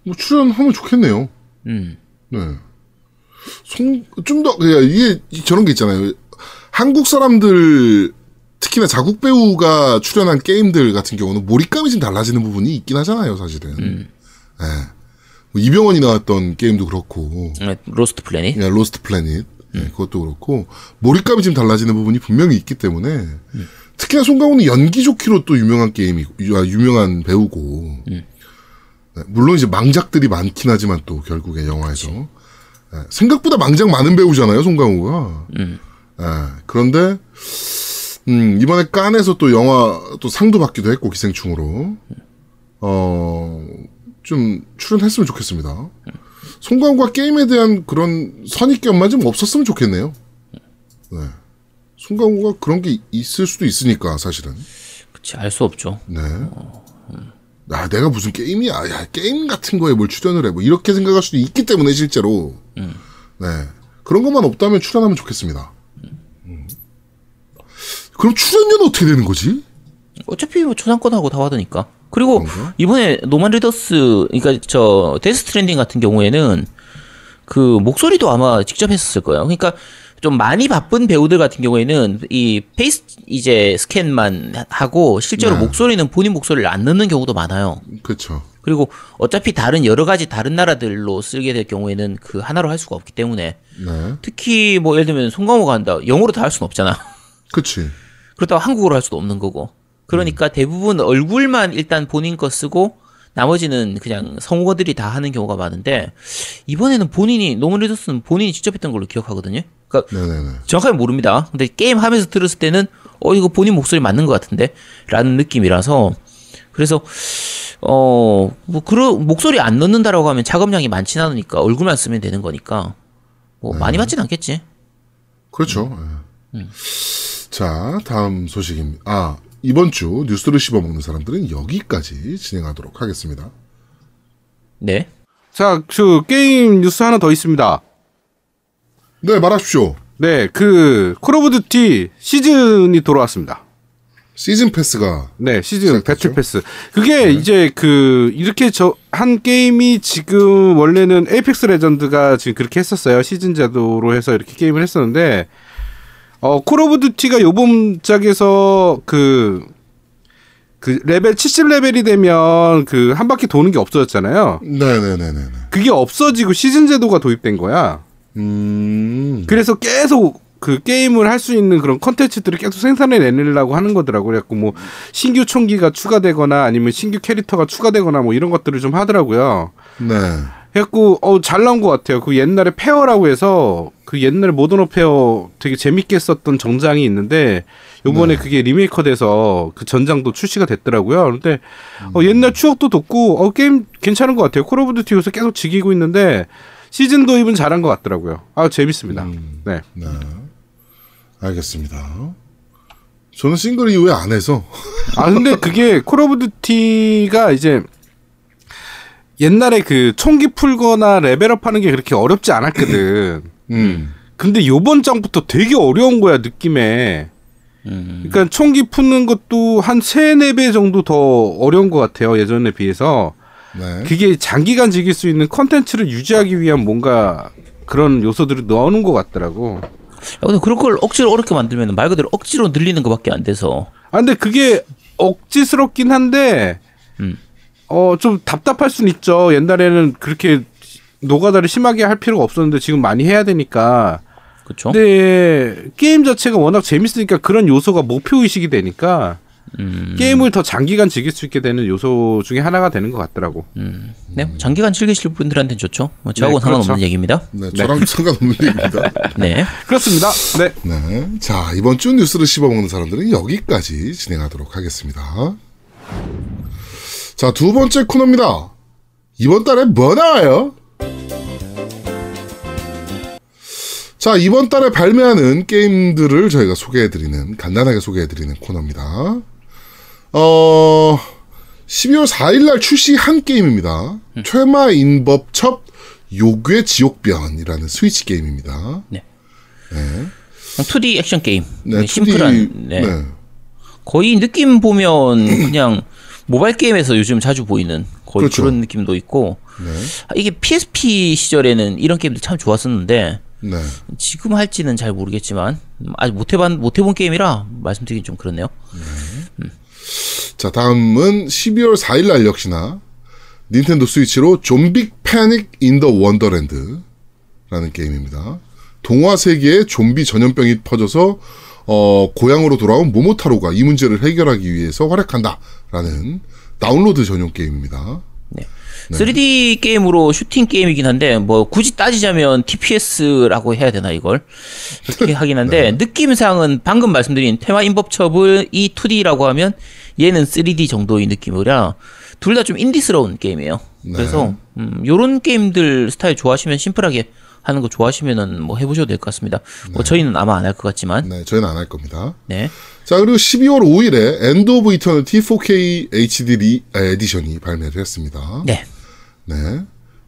S3: 뭐 출연하면 좋겠네요.
S1: 음.
S3: 네. 송, 좀 더, 그냥 이게 저런 게 있잖아요. 한국 사람들, 특히나 자국 배우가 출연한 게임들 같은 경우는 몰입감이 좀 달라지는 부분이 있긴 하잖아요, 사실은. 예. 뭐 이병헌이 나왔던 게임도 그렇고,
S1: 네, 로스트 플래닛.
S3: 그냥 로스트 플래닛, 예, 그것도 그렇고, 몰입감이 좀 달라지는 부분이 분명히 있기 때문에, 특히나 송강호는 연기 좋기로 또 유명한 게임이, 유- 아, 유명한 배우고, 네, 물론 이제 망작들이 많긴 하지만 또 결국에 영화에서. 예, 생각보다 망작 많은 배우잖아요, 송강호가.
S1: 음.
S3: 예, 그런데 음, 이번에 깐에서 또 영화 또 상도 받기도 했고 기생충으로 어, 좀 출연했으면 좋겠습니다. 송강호가 게임에 대한 그런 선입견만 좀 없었으면 좋겠네요. 네. 송강호가 그런 게 있을 수도 있으니까 사실은.
S1: 그치 알수 없죠.
S3: 네. 아, 내가 무슨 게임이야. 야, 게임 같은 거에 뭘 출연을 해. 뭐 이렇게 생각할 수도 있기 때문에 실제로. 네. 그런 것만 없다면 출연하면 좋겠습니다. 음. 그럼 출연료는 어떻게 되는 거지?
S1: 어차피 뭐 초상권하고 다 받으니까. 그리고
S3: 그런가?
S1: 이번에 Norman Reedus, 그러니까 저 Death Stranding 같은 경우에는 그 목소리도 아마 직접 했었을 거예요. 그러니까 좀 많이 바쁜 배우들 같은 경우에는 이 face 이제 스캔만 하고 실제로
S3: 네.
S1: 목소리는 본인 목소리를 안 넣는 경우도 많아요.
S3: 그렇죠.
S1: 그리고 어차피 다른 여러 가지 다른 나라들로 쓰게 될 경우에는 그 하나로 할 수가 없기 때문에
S3: 네.
S1: 특히 뭐 예를 들면 송강호가 한다 영어로 다 할 수는 없잖아.
S3: 그치.
S1: 그렇다고 한국어로 할 수도 없는 거고. 그러니까 대부분 얼굴만 일단 본인 거 쓰고 나머지는 그냥 성우들이 다 하는 경우가 많은데 이번에는 본인이 Norman Reedus는 본인이 직접 했던 걸로 기억하거든요. 그러니까
S3: 네네네.
S1: 정확하게 모릅니다. 근데 게임 하면서 들었을 때는 어 이거 본인 목소리 맞는 것 같은데 라는 느낌이라서 그래서 어뭐 그런 목소리 안 넣는다라고 하면 작업량이 많진 않으니까 얼굴만 쓰면 되는 거니까 뭐 많이 받진 않겠지.
S3: 그렇죠. 예. 자, 다음 소식입니다. 아, 이번 주 뉴스를 씹어먹는 사람들은 여기까지 진행하도록 하겠습니다.
S1: 네.
S2: 자, 그 게임 뉴스 하나 더 있습니다.
S3: 네, 말하십시오.
S2: 네, 그 Call of Duty 시즌이 돌아왔습니다.
S3: 시즌 패스가
S2: 네, 시즌? battle pass. 그게 이제 그 이렇게 저 한 게임이 지금 원래는 Apex Legends가 지금 그렇게 했었어요. 시즌 제도로 해서 이렇게 게임을 했었는데 어, Call of Duty가 요번 짝에서 그, 그 레벨 70레벨이 되면 그 한 바퀴 도는 게 없어졌잖아요.
S3: 네네네네.
S2: 그게 없어지고 시즌 제도가 도입된 거야.
S3: 음.
S2: 그래서 계속 그 게임을 할 수 있는 그런 컨텐츠들을 계속 생산해 내려고 하는 거더라고. 그래갖고 뭐 신규 총기가 추가되거나 아니면 신규 캐릭터가 추가되거나 뭐 이런 것들을 좀 하더라고요.
S3: 네.
S2: 해갖고 어잘 나온 것 같아요. 그 옛날에 Warfare라고 해서 그 옛날에 Modern Warfare 되게 재밌게 썼던 전장이 있는데 요번에 그게 리메이크 돼서 그 전장도 출시가 됐더라고요. 그런데 어, 옛날 추억도 돋고 어 게임 괜찮은 것 같아요. Call of Duty 요새 계속 즐기고 있는데 시즌 도입은 잘한 것 같더라고요. 아 재밌습니다. 네.
S3: 네. 알겠습니다. 저는 싱글 이후에 안 해서.
S2: 아 근데 그게 Call of Duty가 이제 옛날에 그 총기 풀거나 레벨업 하는 게 그렇게 어렵지 않았거든.
S3: 음.
S2: 근데 요번 장부터 되게 어려운 거야 느낌에. 그러니까 총기 푸는 것도 한 세네 배 정도 더 어려운 것 같아요 예전에 비해서.
S3: 네.
S2: 그게 장기간 즐길 수 있는 컨텐츠를 유지하기 위한 뭔가 그런 요소들을 넣어놓은 것 같더라고.
S1: 야, 근데 그런 걸 억지로 어렵게 만들면 말 그대로 억지로 늘리는 것밖에 안 돼서
S2: 아 근데 그게 억지스럽긴 한데
S1: 음.
S2: 어좀 답답할 순 있죠. 옛날에는 그렇게 노가다를 심하게 할 필요가 없었는데 지금 많이 해야 되니까.
S1: 그렇죠.
S2: 근데 게임 자체가 워낙 재밌으니까 그런 요소가 목표 의식이 되니까
S1: 음,
S2: 게임을 더 장기간 즐길 수 있게 되는 요소 중에 하나가 되는 것 같더라고.
S1: 음. 네, 장기간 즐기실 분들한테는 좋죠. 뭐 저하고는
S2: 네, 그렇죠.
S1: 상관없는 얘기입니다.
S3: 네, 저랑 상관없는 얘기입니다.
S1: 네.
S2: 그렇습니다. 네.
S3: 네. 자, 이번 주 뉴스를 씹어먹는 사람들은 여기까지 진행하도록 하겠습니다. 자, 두 번째 코너입니다. 이번 달에 뭐 나와요? 자, 이번 달에 발매하는 게임들을 저희가 소개해드리는, 간단하게 소개해드리는 코너입니다. 어, 12월 4일날 출시한 게임입니다. 퇴마 인법첩 요괴 지옥변이라는 스위치 게임입니다.
S1: 2D 액션 게임.
S3: 네,
S1: 네,
S3: 2D,
S1: 심플한. 네.
S3: 네.
S1: 거의 느낌 보면 그냥 모바일 게임에서 요즘 자주 보이는 거의
S3: 그렇죠.
S1: 그런 느낌도 있고
S3: 네.
S1: 아, 이게 PSP 시절에는 이런 게임들 참 좋았었는데
S3: 네.
S1: 지금 할지는 잘 모르겠지만 음, 아직 못 해본 못 해본 게임이라 말씀드리기 좀 그렇네요.
S3: 자, 다음은 12월 4일 날 역시나 닌텐도 스위치로 좀비 패닉 인 더 원더랜드라는 게임입니다. 동화 세계에 좀비 전염병이 퍼져서 어, 고향으로 돌아온 모모타로가 이 문제를 해결하기 위해서 활약한다라는 다운로드 전용 게임입니다.
S1: 3D 게임으로 슈팅 게임이긴 한데 뭐 굳이 따지자면 TPS라고 해야 되나 이걸 그렇게 하긴 한데 느낌상은 방금 말씀드린 테마 인법첩을 이 2D라고 하면 얘는 3D 정도의 느낌이라 둘 다 좀 인디스러운 게임이에요. 그래서 음, 요런 게임들 스타일 좋아하시면 심플하게 하는 거 좋아하시면은 뭐 해보셔도 될 것 같습니다. 뭐 저희는 아마 안 할 것 같지만
S3: 네, 저희는 안 할 겁니다.
S1: 네.
S3: 자, 그리고 12월 5일에 End of Eternity 4K HD 리, 아, edition이 발매를 했습니다.
S1: 네.
S3: 네.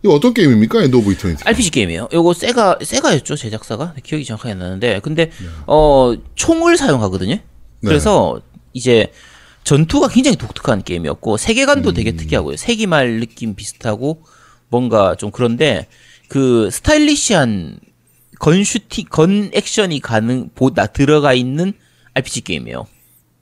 S3: 이거 어떤 게임입니까? End of Eternity.
S1: RPG 게임이에요. 요거 세가 세가였죠 제작사가 기억이 정확하게 안 나는데 근데 어 총을 사용하거든요. 그래서 이제 전투가 굉장히 독특한 게임이었고 세계관도 되게 특이하고요. 세기말 느낌 비슷하고 뭔가 좀 그런데 그 스타일리시한 gun 슈팅 gun 액션이 가능 보다 들어가 있는 RPG 게임이에요.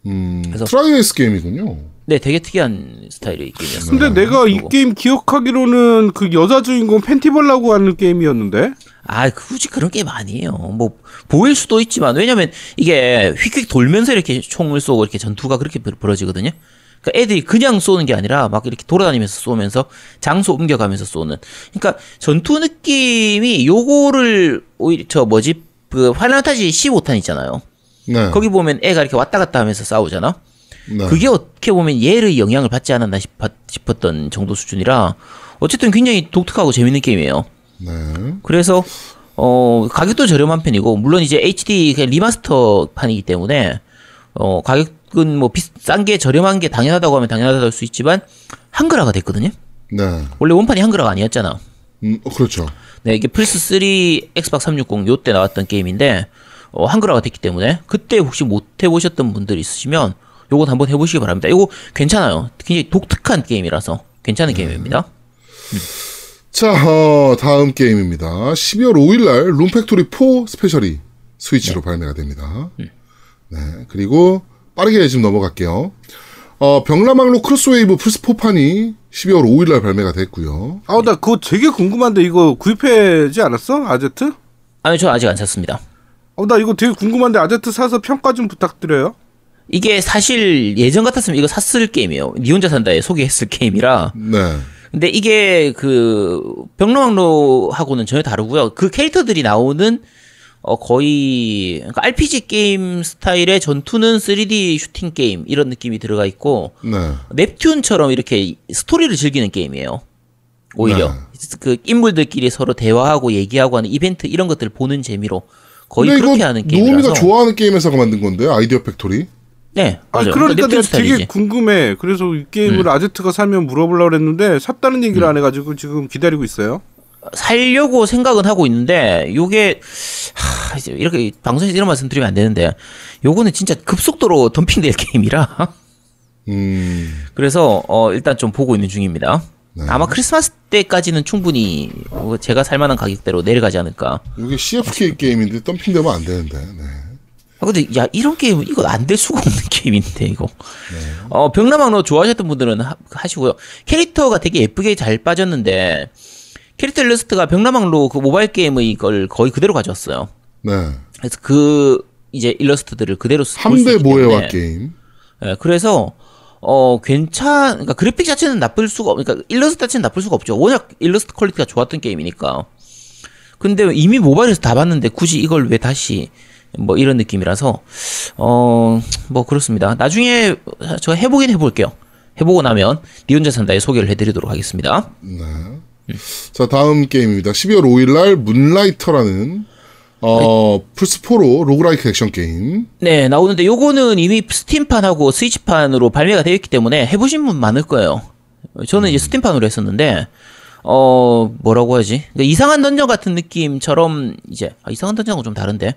S3: 음,
S1: 그래서-
S3: tri-Ace 게임이군요.
S1: 네, 되게 특이한 스타일의 게임이었어요.
S2: 근데 내가 이 게임 기억하기로는 그 여자 주인공 팬티 볼라고 하는 게임이었는데.
S1: 아, 굳이 그런 게임 아니에요. 뭐 보일 수도 있지만 왜냐면 이게 휙휙 돌면서 이렇게 총을 쏘고 이렇게 전투가 그렇게 벌- 벌어지거든요. 그러니까 애들이 그냥 쏘는 게 아니라 막 이렇게 돌아다니면서 쏘면서 장소 옮겨가면서 쏘는. 그러니까 전투 느낌이 요거를 오히려 저 뭐지 그 Final Fantasy 15탄 있잖아요.
S3: 네.
S1: 거기 보면 애가 이렇게 왔다 갔다 하면서 싸우잖아.
S3: 네.
S1: 그게 어떻게 보면 얘의 영향을 받지 않았나 싶었, 싶었던 정도 수준이라 어쨌든 굉장히 독특하고 재밌는 게임이에요.
S3: 네.
S1: 그래서 어 가격도 저렴한 편이고 물론 이제 HD remaster 판이기 때문에 어 가격은 뭐 비싼 게 저렴한 게 당연하다고 하면 당연하다고 할 수 있지만 한글화가 됐거든요.
S3: 네.
S1: 원래 원판이 한글화가 아니었잖아.
S3: 음, 어, 그렇죠.
S1: 네, 이게 플스 3, Xbox 360 요때 나왔던 게임인데 어, 한글화가 됐기 때문에 그때 혹시 못 해보셨던 분들 있으시면 요건 한번 해보시기 바랍니다. 이거 괜찮아요. 굉장히 독특한 게임이라서 괜찮은 게임입니다.
S3: 자, 어, 다음 게임입니다. 12월 5일 날 Rune Factory 4 Special이 스위치로 발매가 됩니다. 네. 그리고 빠르게 좀 넘어갈게요. 어, 벽람항로 Crosswave 플스4판이 12월 5일 날 발매가 됐고요.
S2: 아, 나 그거 되게 궁금한데 이거 구입하지 않았어? 아제트?
S1: 아니, 저 아직 안 샀습니다.
S2: 어, 나 이거 되게 궁금한데 아제트 사서 평가 좀 부탁드려요.
S1: 이게 사실 예전 같았으면 이거 샀을 게임이에요. 나 혼자 산다에 소개했을 게임이라.
S3: 네.
S1: 근데 이게 그 벽람항로하고는 전혀 다르고요. 그 캐릭터들이 나오는 어 거의 그러니까 RPG 게임 스타일의 전투는 3D 슈팅 게임 이런 느낌이 들어가 있고
S3: 네.
S1: Neptune처럼 이렇게 스토리를 즐기는 게임이에요. 오히려
S3: 네.
S1: 그 인물들끼리 서로 대화하고 얘기하고 하는 이벤트 이런 것들을 보는 재미로 거의 그렇게 하는 게임이라서.
S3: 노우미가 좋아하는 게임 회사가 만든 건데, Idea Factory.
S1: 네,
S2: 아,
S1: 맞아요.
S2: 그러니까
S1: Neptune
S2: 내가 되게
S1: 스타일이지. 음.
S2: 궁금해. 그래서 이 게임을 아제트가 사면 물어보려고 그랬는데 샀다는 얘기를 안 해가지고 지금 기다리고 있어요.
S1: 살려고 생각은 하고 있는데 요게 하, 이렇게 방송에서 이런 말씀 드리면 안 되는데 요거는 진짜 급속도로 덤핑될 게임이라
S3: 음,
S1: 그래서 어 일단 좀 보고 있는 중입니다.
S3: 네.
S1: 아마 크리스마스 때까지는 충분히 뭐 제가 살 만한 가격대로 내려가지 않을까.
S3: 이게 CFK 게임인데 덤핑되면 안 되는데, 네.
S1: 아 근데 야 이런 게임 이거 안 될 수가 없는 게임인데 이거. 어 병남왕로 좋아하셨던 분들은 하, 하시고요. 캐릭터가 되게 예쁘게 잘 빠졌는데 캐릭터 일러스트가 벽람항로 그 모바일 게임의 이걸 거의 그대로 가져왔어요.
S3: 네.
S1: 그래서 그 이제 일러스트들을 그대로 있기
S3: 모해와 게임.
S1: 예, 그래서 어 괜찮 그러니까 그래픽 자체는 나쁠 수가 없 그러니까 일러스트 자체는 나쁠 수가 없죠. 워낙 일러스트 quality가 좋았던 게임이니까. 근데 이미 모바일에서 다 봤는데 굳이 이걸 왜 다시 뭐 이런 느낌이라서 어 뭐 그렇습니다. 나중에 저 해보긴 해볼게요. 해보고 나면 니 혼자 산다에 소개를 해드리도록 하겠습니다.
S3: 자, 다음 게임입니다. 12월 5일날 Moonlighter라는, 어, 플스 4로 roguelike 액션 게임.
S1: 네, 나오는데 요거는 이미 Steam판하고 스위치판으로 발매가 되어 있기 때문에 해보신 분 많을 거예요. 저는 이제 Steam판으로 했었는데, 어, 뭐라고 하지? 그러니까 이상한 던전 같은 느낌처럼, 이제, 아, 이상한 던전하고 좀 다른데?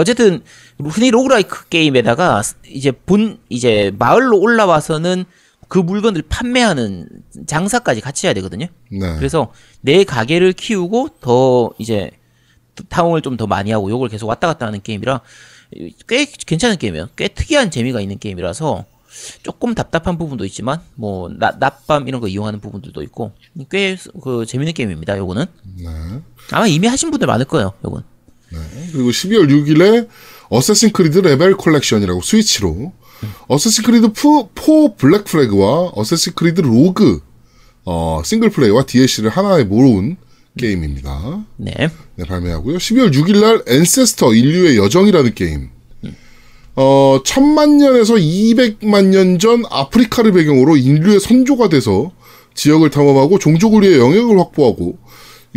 S1: 어쨌든, 흔히 roguelike 게임에다가, 이제 본, 이제 마을로 올라와서는 그 물건을 판매하는 장사까지 같이 해야 되거든요.
S3: 네.
S1: 그래서 내 가게를 키우고 더 이제 town을 좀 더 많이 하고 요걸 계속 왔다 갔다 하는 게임이라 꽤 괜찮은 게임이에요. 꽤 특이한 재미가 있는 게임이라서 조금 답답한 부분도 있지만 뭐 나, 낮밤 이런 거 이용하는 부분들도 있고 꽤 그 재밌는 게임입니다. 요거는
S3: 네.
S1: 아마 이미 하신 분들 많을 거예요. 요건
S3: 그리고 12월 6일에 Assassin's Creed Rebel Collection이라고 스위치로 Assassin's Creed 4 Black Flag와 Assassin's Creed Rogue 어, 싱글 플레이와 DLC를 하나에 모은 게임입니다.
S1: 네.
S3: 네, 발매하고요. 12월 6일 날 Ancestors 인류의 여정이라는 게임. 어, 천만 년에서 200만 년 전 아프리카를 배경으로 인류의 선조가 돼서 지역을 탐험하고 종족을 위해 영역을 확보하고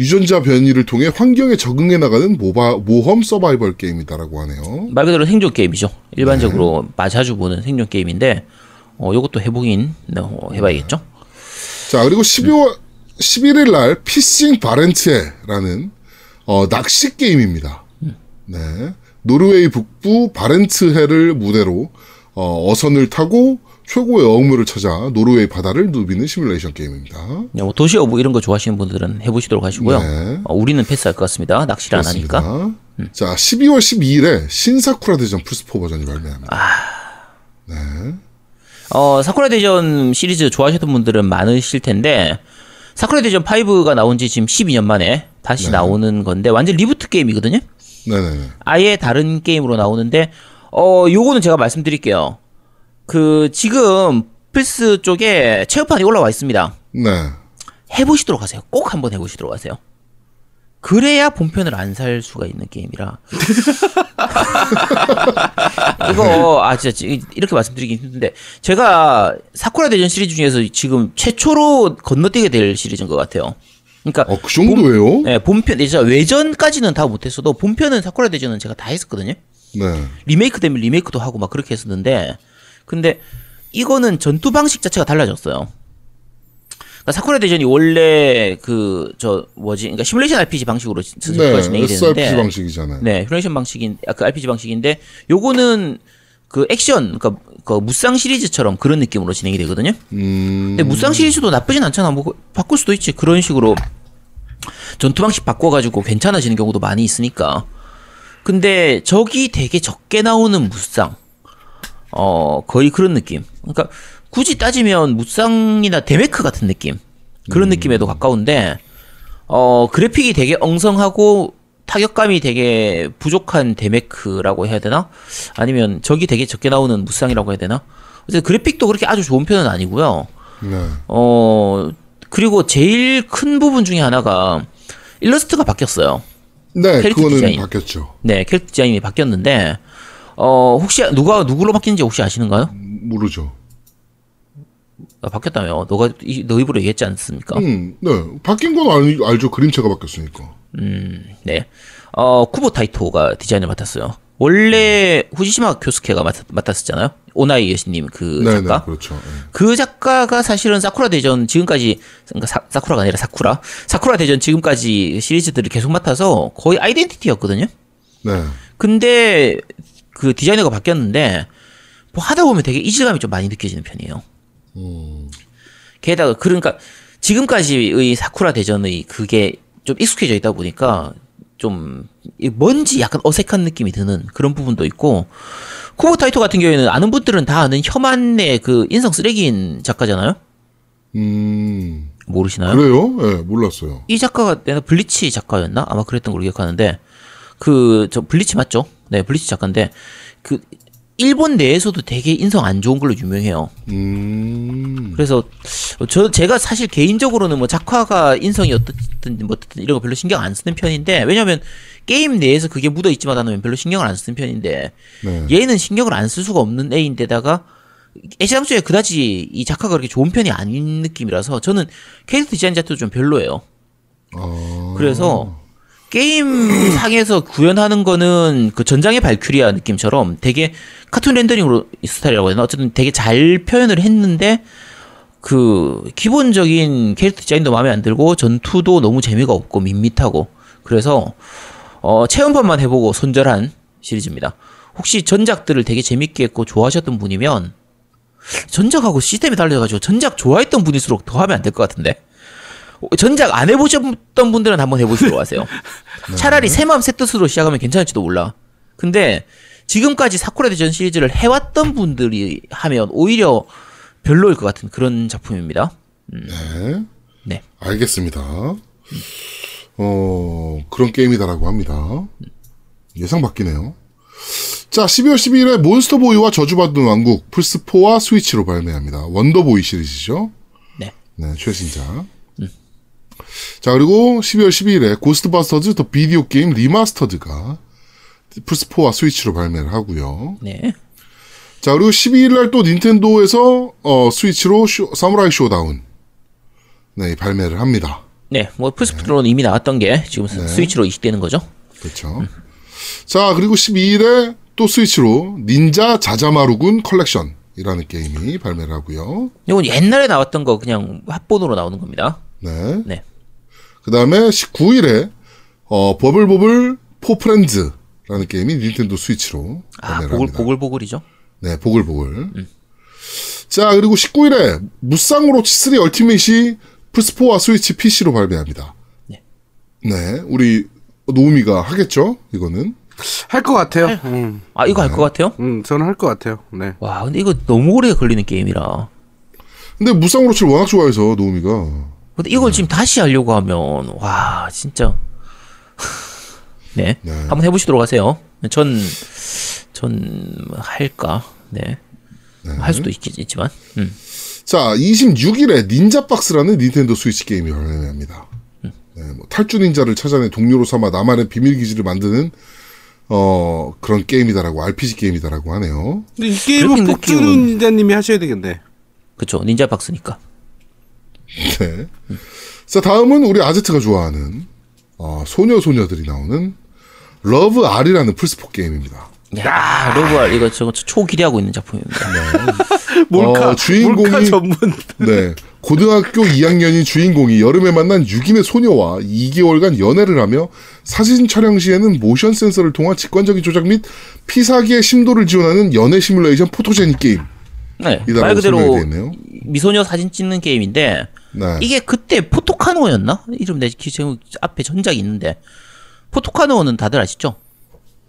S3: 유전자 변이를 통해 환경에 적응해 나가는 모바, 모험 서바이벌 게임이다라고 하네요.
S1: 말 그대로 생존 게임이죠. 일반적으로 마- 자주 보는 생존 게임인데 어 요것도 해보긴 어, 해봐야겠죠.
S3: 자, 그리고 12월 11일 날 피싱 바렌트해라는 어, 낚시 게임입니다. 네. 노르웨이 북부 바렌트해를 무대로 어, 어선을 타고 최고의 어군을 찾아 노르웨이 바다를 누비는 시뮬레이션 게임입니다.
S1: 네, 뭐 도시 어부 이런 거 좋아하시는 분들은 해보시도록 하시고요.
S3: 네.
S1: 어, 우리는 패스할 것 같습니다. 낚시를 안 하니까.
S3: 그렇습니다. 자, 12월 12일에 신사쿠라 대전 플스4 버전이 발매합니다.
S1: 어, 사쿠라 대전 시리즈 좋아하셨던 분들은 많으실 텐데 사쿠라 대전 5가 나온 지 지금 12년 만에 다시
S3: 네.
S1: 나오는 건데 완전 reboot 게임이거든요.
S3: 네네네.
S1: 아예 다른 게임으로 나오는데 어 요거는 제가 말씀드릴게요. 그 지금 플스 쪽에 체험판이 올라와 있습니다.
S3: 네.
S1: 해보시도록 하세요. 꼭 한번 해보시도록 하세요. 그래야 본편을 안 살 수가 있는 게임이라. 이거 아 진짜 지- 이렇게 말씀드리기 힘든데 제가 사쿠라 대전 시리즈 중에서 지금 최초로 건너뛰게 될 시리즈인 것 같아요. 그러니까
S3: 어, 그 정도예요?
S1: 네, 본편 진짜 외전까지는 다 못했어도 본편은 사쿠라 대전은 제가 다 했었거든요.
S3: 네.
S1: 리메이크 되면 리메이크도 하고 막 그렇게 했었는데 근데 이거는 전투 방식 자체가 달라졌어요. 그러니까 사쿠라 대전이 원래 그 저 뭐지 그러니까 시뮬레이션 RPG 방식으로 진-
S3: 네.
S1: 진행이 되는데
S3: 방식이잖아요.
S1: 네 시뮬레이션 방식인 아, 그 RPG 방식인데 요거는 그 액션 그러니까 그 무쌍 시리즈처럼 그런 느낌으로 진행이 되거든요.
S3: 음.
S1: 근데 무쌍 시리즈도 나쁘진 않잖아. 뭐 바꿀 수도 있지. 그런 식으로 전투 방식 바꿔 가지고 괜찮아지는 경우도 많이 있으니까. 근데 적이 되게 적게 나오는 무쌍. 어 거의 그런 느낌. 그러니까 굳이 따지면 무쌍이나 데메크 같은 느낌. 그런 느낌에도 가까운데 어 그래픽이 되게 엉성하고 타격감이 되게 부족한 데메크라고 해야 되나? 아니면 적이 되게 적게 나오는 무쌍이라고 해야 되나? 어쨌든 그래픽도 그렇게 아주 좋은 편은 아니고요.
S3: 네.
S1: 어 그리고 제일 큰 부분 중에 하나가 일러스트가 바뀌었어요.
S3: 네,
S1: 캐릭터
S3: 그거는
S1: 디자인.
S3: 바뀌었죠.
S1: 네, 캐릭터 디자인이 바뀌었는데 어 혹시 누가 누구로 바뀌는지 혹시 아시는가요?
S3: 모르죠.
S1: 아, 바뀌었다며. 너가 이- 너 입으로 얘기했지 않습니까?
S3: 음, 네. 바뀐 건 알, 알죠. 그림체가 바뀌었으니까.
S1: 네. 어 쿠보 타이토가 디자인을 맡았어요. 원래 후지시마 교스케가 맡, 맡았었잖아요. 오나이 여신님 그
S3: 네,
S1: 작가.
S3: 네, 그렇죠. 네.
S1: 그 작가가 사실은 사쿠라 대전 지금까지 그러니까 사, 사쿠라가 아니라 사쿠라 사쿠라 대전 지금까지 시리즈들을 계속 맡아서 거의 아이덴티티였거든요.
S3: 네.
S1: 근데 그 디자이너가 바뀌었는데 뭐 하다 보면 되게 이질감이 좀 많이 느껴지는 편이에요. 게다가 그러니까 지금까지의 사쿠라 대전의 그게 좀 익숙해져 있다 보니까 좀이 뭔지 약간 어색한 느낌이 드는 그런 부분도 있고 쿠보 타이토 같은 경우에는 아는 분들은 다 아는 혐한의 그 인성 쓰레기인 작가잖아요.
S3: 음,
S1: 모르시나요?
S3: 그래요? 네, 몰랐어요.
S1: 이 작가가 내가 블리치 작가였나? 아마 그랬던 걸로 기억하는데 그 저 블리치 맞죠? 네, 블리치 작가인데 그 일본 내에서도 되게 인성 안 좋은 걸로 유명해요.
S3: 음,
S1: 그래서 저 제가 사실 개인적으로는 뭐 작화가 인성이 어떻든 뭐 어떻든 이런 거 별로 신경 안 쓰는 편인데 왜냐면 게임 내에서 그게 묻어 있지만 않으면 별로 신경을 안 쓰는 편인데
S3: 네.
S1: 얘는 신경을 안 쓸 수가 없는 애인데다가 애시당초에 그다지 이 작화가 그렇게 좋은 편이 아닌 느낌이라서 저는 캐릭터 디자인 자체도 좀 별로예요.
S3: 아,
S1: 그래서 게임 상에서 구현하는 거는 그 전장의 발큐리아 느낌처럼 되게 cartoon rendering으로 스타일이라고 해야 되나 어쨌든 되게 잘 표현을 했는데 그 기본적인 캐릭터 디자인도 마음에 안 들고 전투도 너무 재미가 없고 밋밋하고 그래서 어 체험판만 해보고 손절한 시리즈입니다. 혹시 전작들을 되게 재밌게 했고 좋아하셨던 분이면 전작하고 시스템이 달라져가지고 전작 좋아했던 분일수록 더 하면 안 될 것 같은데 전작 안 해보셨던 분들은 한번 해보시도록 하세요. 차라리 새 마음 새 뜻으로 시작하면 괜찮을지도 몰라. 근데 지금까지 사쿠라 대전 시리즈를 해왔던 분들이 하면 오히려 별로일 것 같은 그런 작품입니다.
S3: 네.
S1: 네.
S3: 알겠습니다. 어, 그런 게임이다라고 합니다. 예상 바뀌네요. 자, 12월 12일에 Monster Boy와 저주받은 왕국, 플스4와 스위치로 발매합니다. Wonder Boy 시리즈죠.
S1: 네.
S3: 네, 최신작. 자, 그리고 12월 12일에 Ghostbusters The Video Game Remastered가 플스4와 스위치로 발매를 하고요.
S1: 네.
S3: 자, 그리고 12일 날 또 닌텐도에서 어, 스위치로 쇼- Samurai Shodown 네, 발매를 합니다.
S1: 네, 뭐 플스4로는 이미 나왔던 게 지금 스위치로 이식되는 거죠.
S3: 그렇죠. 자, 그리고 12일에 또 스위치로 닌자 자자마루군 collection이라는 게임이 발매를 하고요.
S1: 이건 옛날에 나왔던 거 그냥 합본으로 나오는 겁니다.
S3: 네.
S1: 네.
S3: 그 다음에 19일에 어 Bubble Bobble 4 Friends라는 게임이 닌텐도 스위치로
S1: 아,
S3: 발매를
S1: 보글
S3: 합니다.
S1: 보글보글이죠.
S3: 네, 보글보글. 자, 그리고 19일에 무쌍으로 치 3 얼티메이시 플스4와 스위치 PC로 발매합니다.
S1: 네.
S3: 네, 우리 노우미가 하겠죠? 이거는.
S2: 할 것 같아요. 음,
S1: 아, 이거 할것 같아요?
S2: 음, 저는 할 것 같아요. 네.
S1: 와, 근데 이거 너무 오래 걸리는 게임이라.
S3: 근데 무쌍으로 치를 워낙 좋아해서 노우미가
S1: 근데 이걸 지금 다시 하려고 하면 와, 진짜. 네.
S3: 네.
S1: 한번 해보시도록 하세요. 전, 전 할까? 네. 할 수도 있, 있지만. 음.
S3: 자, 26일에 닌자박스라는 닌텐도 스위치 게임이 발매합니다. 네, 뭐 탈주 닌자를 찾아내 동료로 삼아 나만의 비밀 기지를 만드는 어 그런 게임이다라고 RPG 게임이다라고 하네요.
S2: 근데 이 게임은 폭주는 닌자님이 하셔야 되겠네.
S1: 그쵸. 닌자 박스니까.
S3: 네. 자, 다음은 우리 아제트가 좋아하는 어, 소녀 소녀들이 나오는 LoveR이라는 플스 four 게임입니다.
S1: 야, LoveR, 이거 저거 초기대하고 있는 작품입니다.
S2: 몰카,
S3: 어, 주인공이-
S2: 몰카 전문.
S3: 네. 고등학교 2학년인 주인공이 여름에 만난 6인의 소녀와 2개월간 연애를 하며 사진 촬영 시에는 motion sensor를 통한 직관적인 조작 및 피사계 심도를 지원하는 연애 시뮬레이션 photogenic 게임.
S1: 네. 말 그대로. 미소녀 사진 찍는 게임인데,
S3: 네.
S1: 이게 그때 포토카노였나? 이름 내 지금 앞에 전작이 있는데, 포토카노는 다들 아시죠?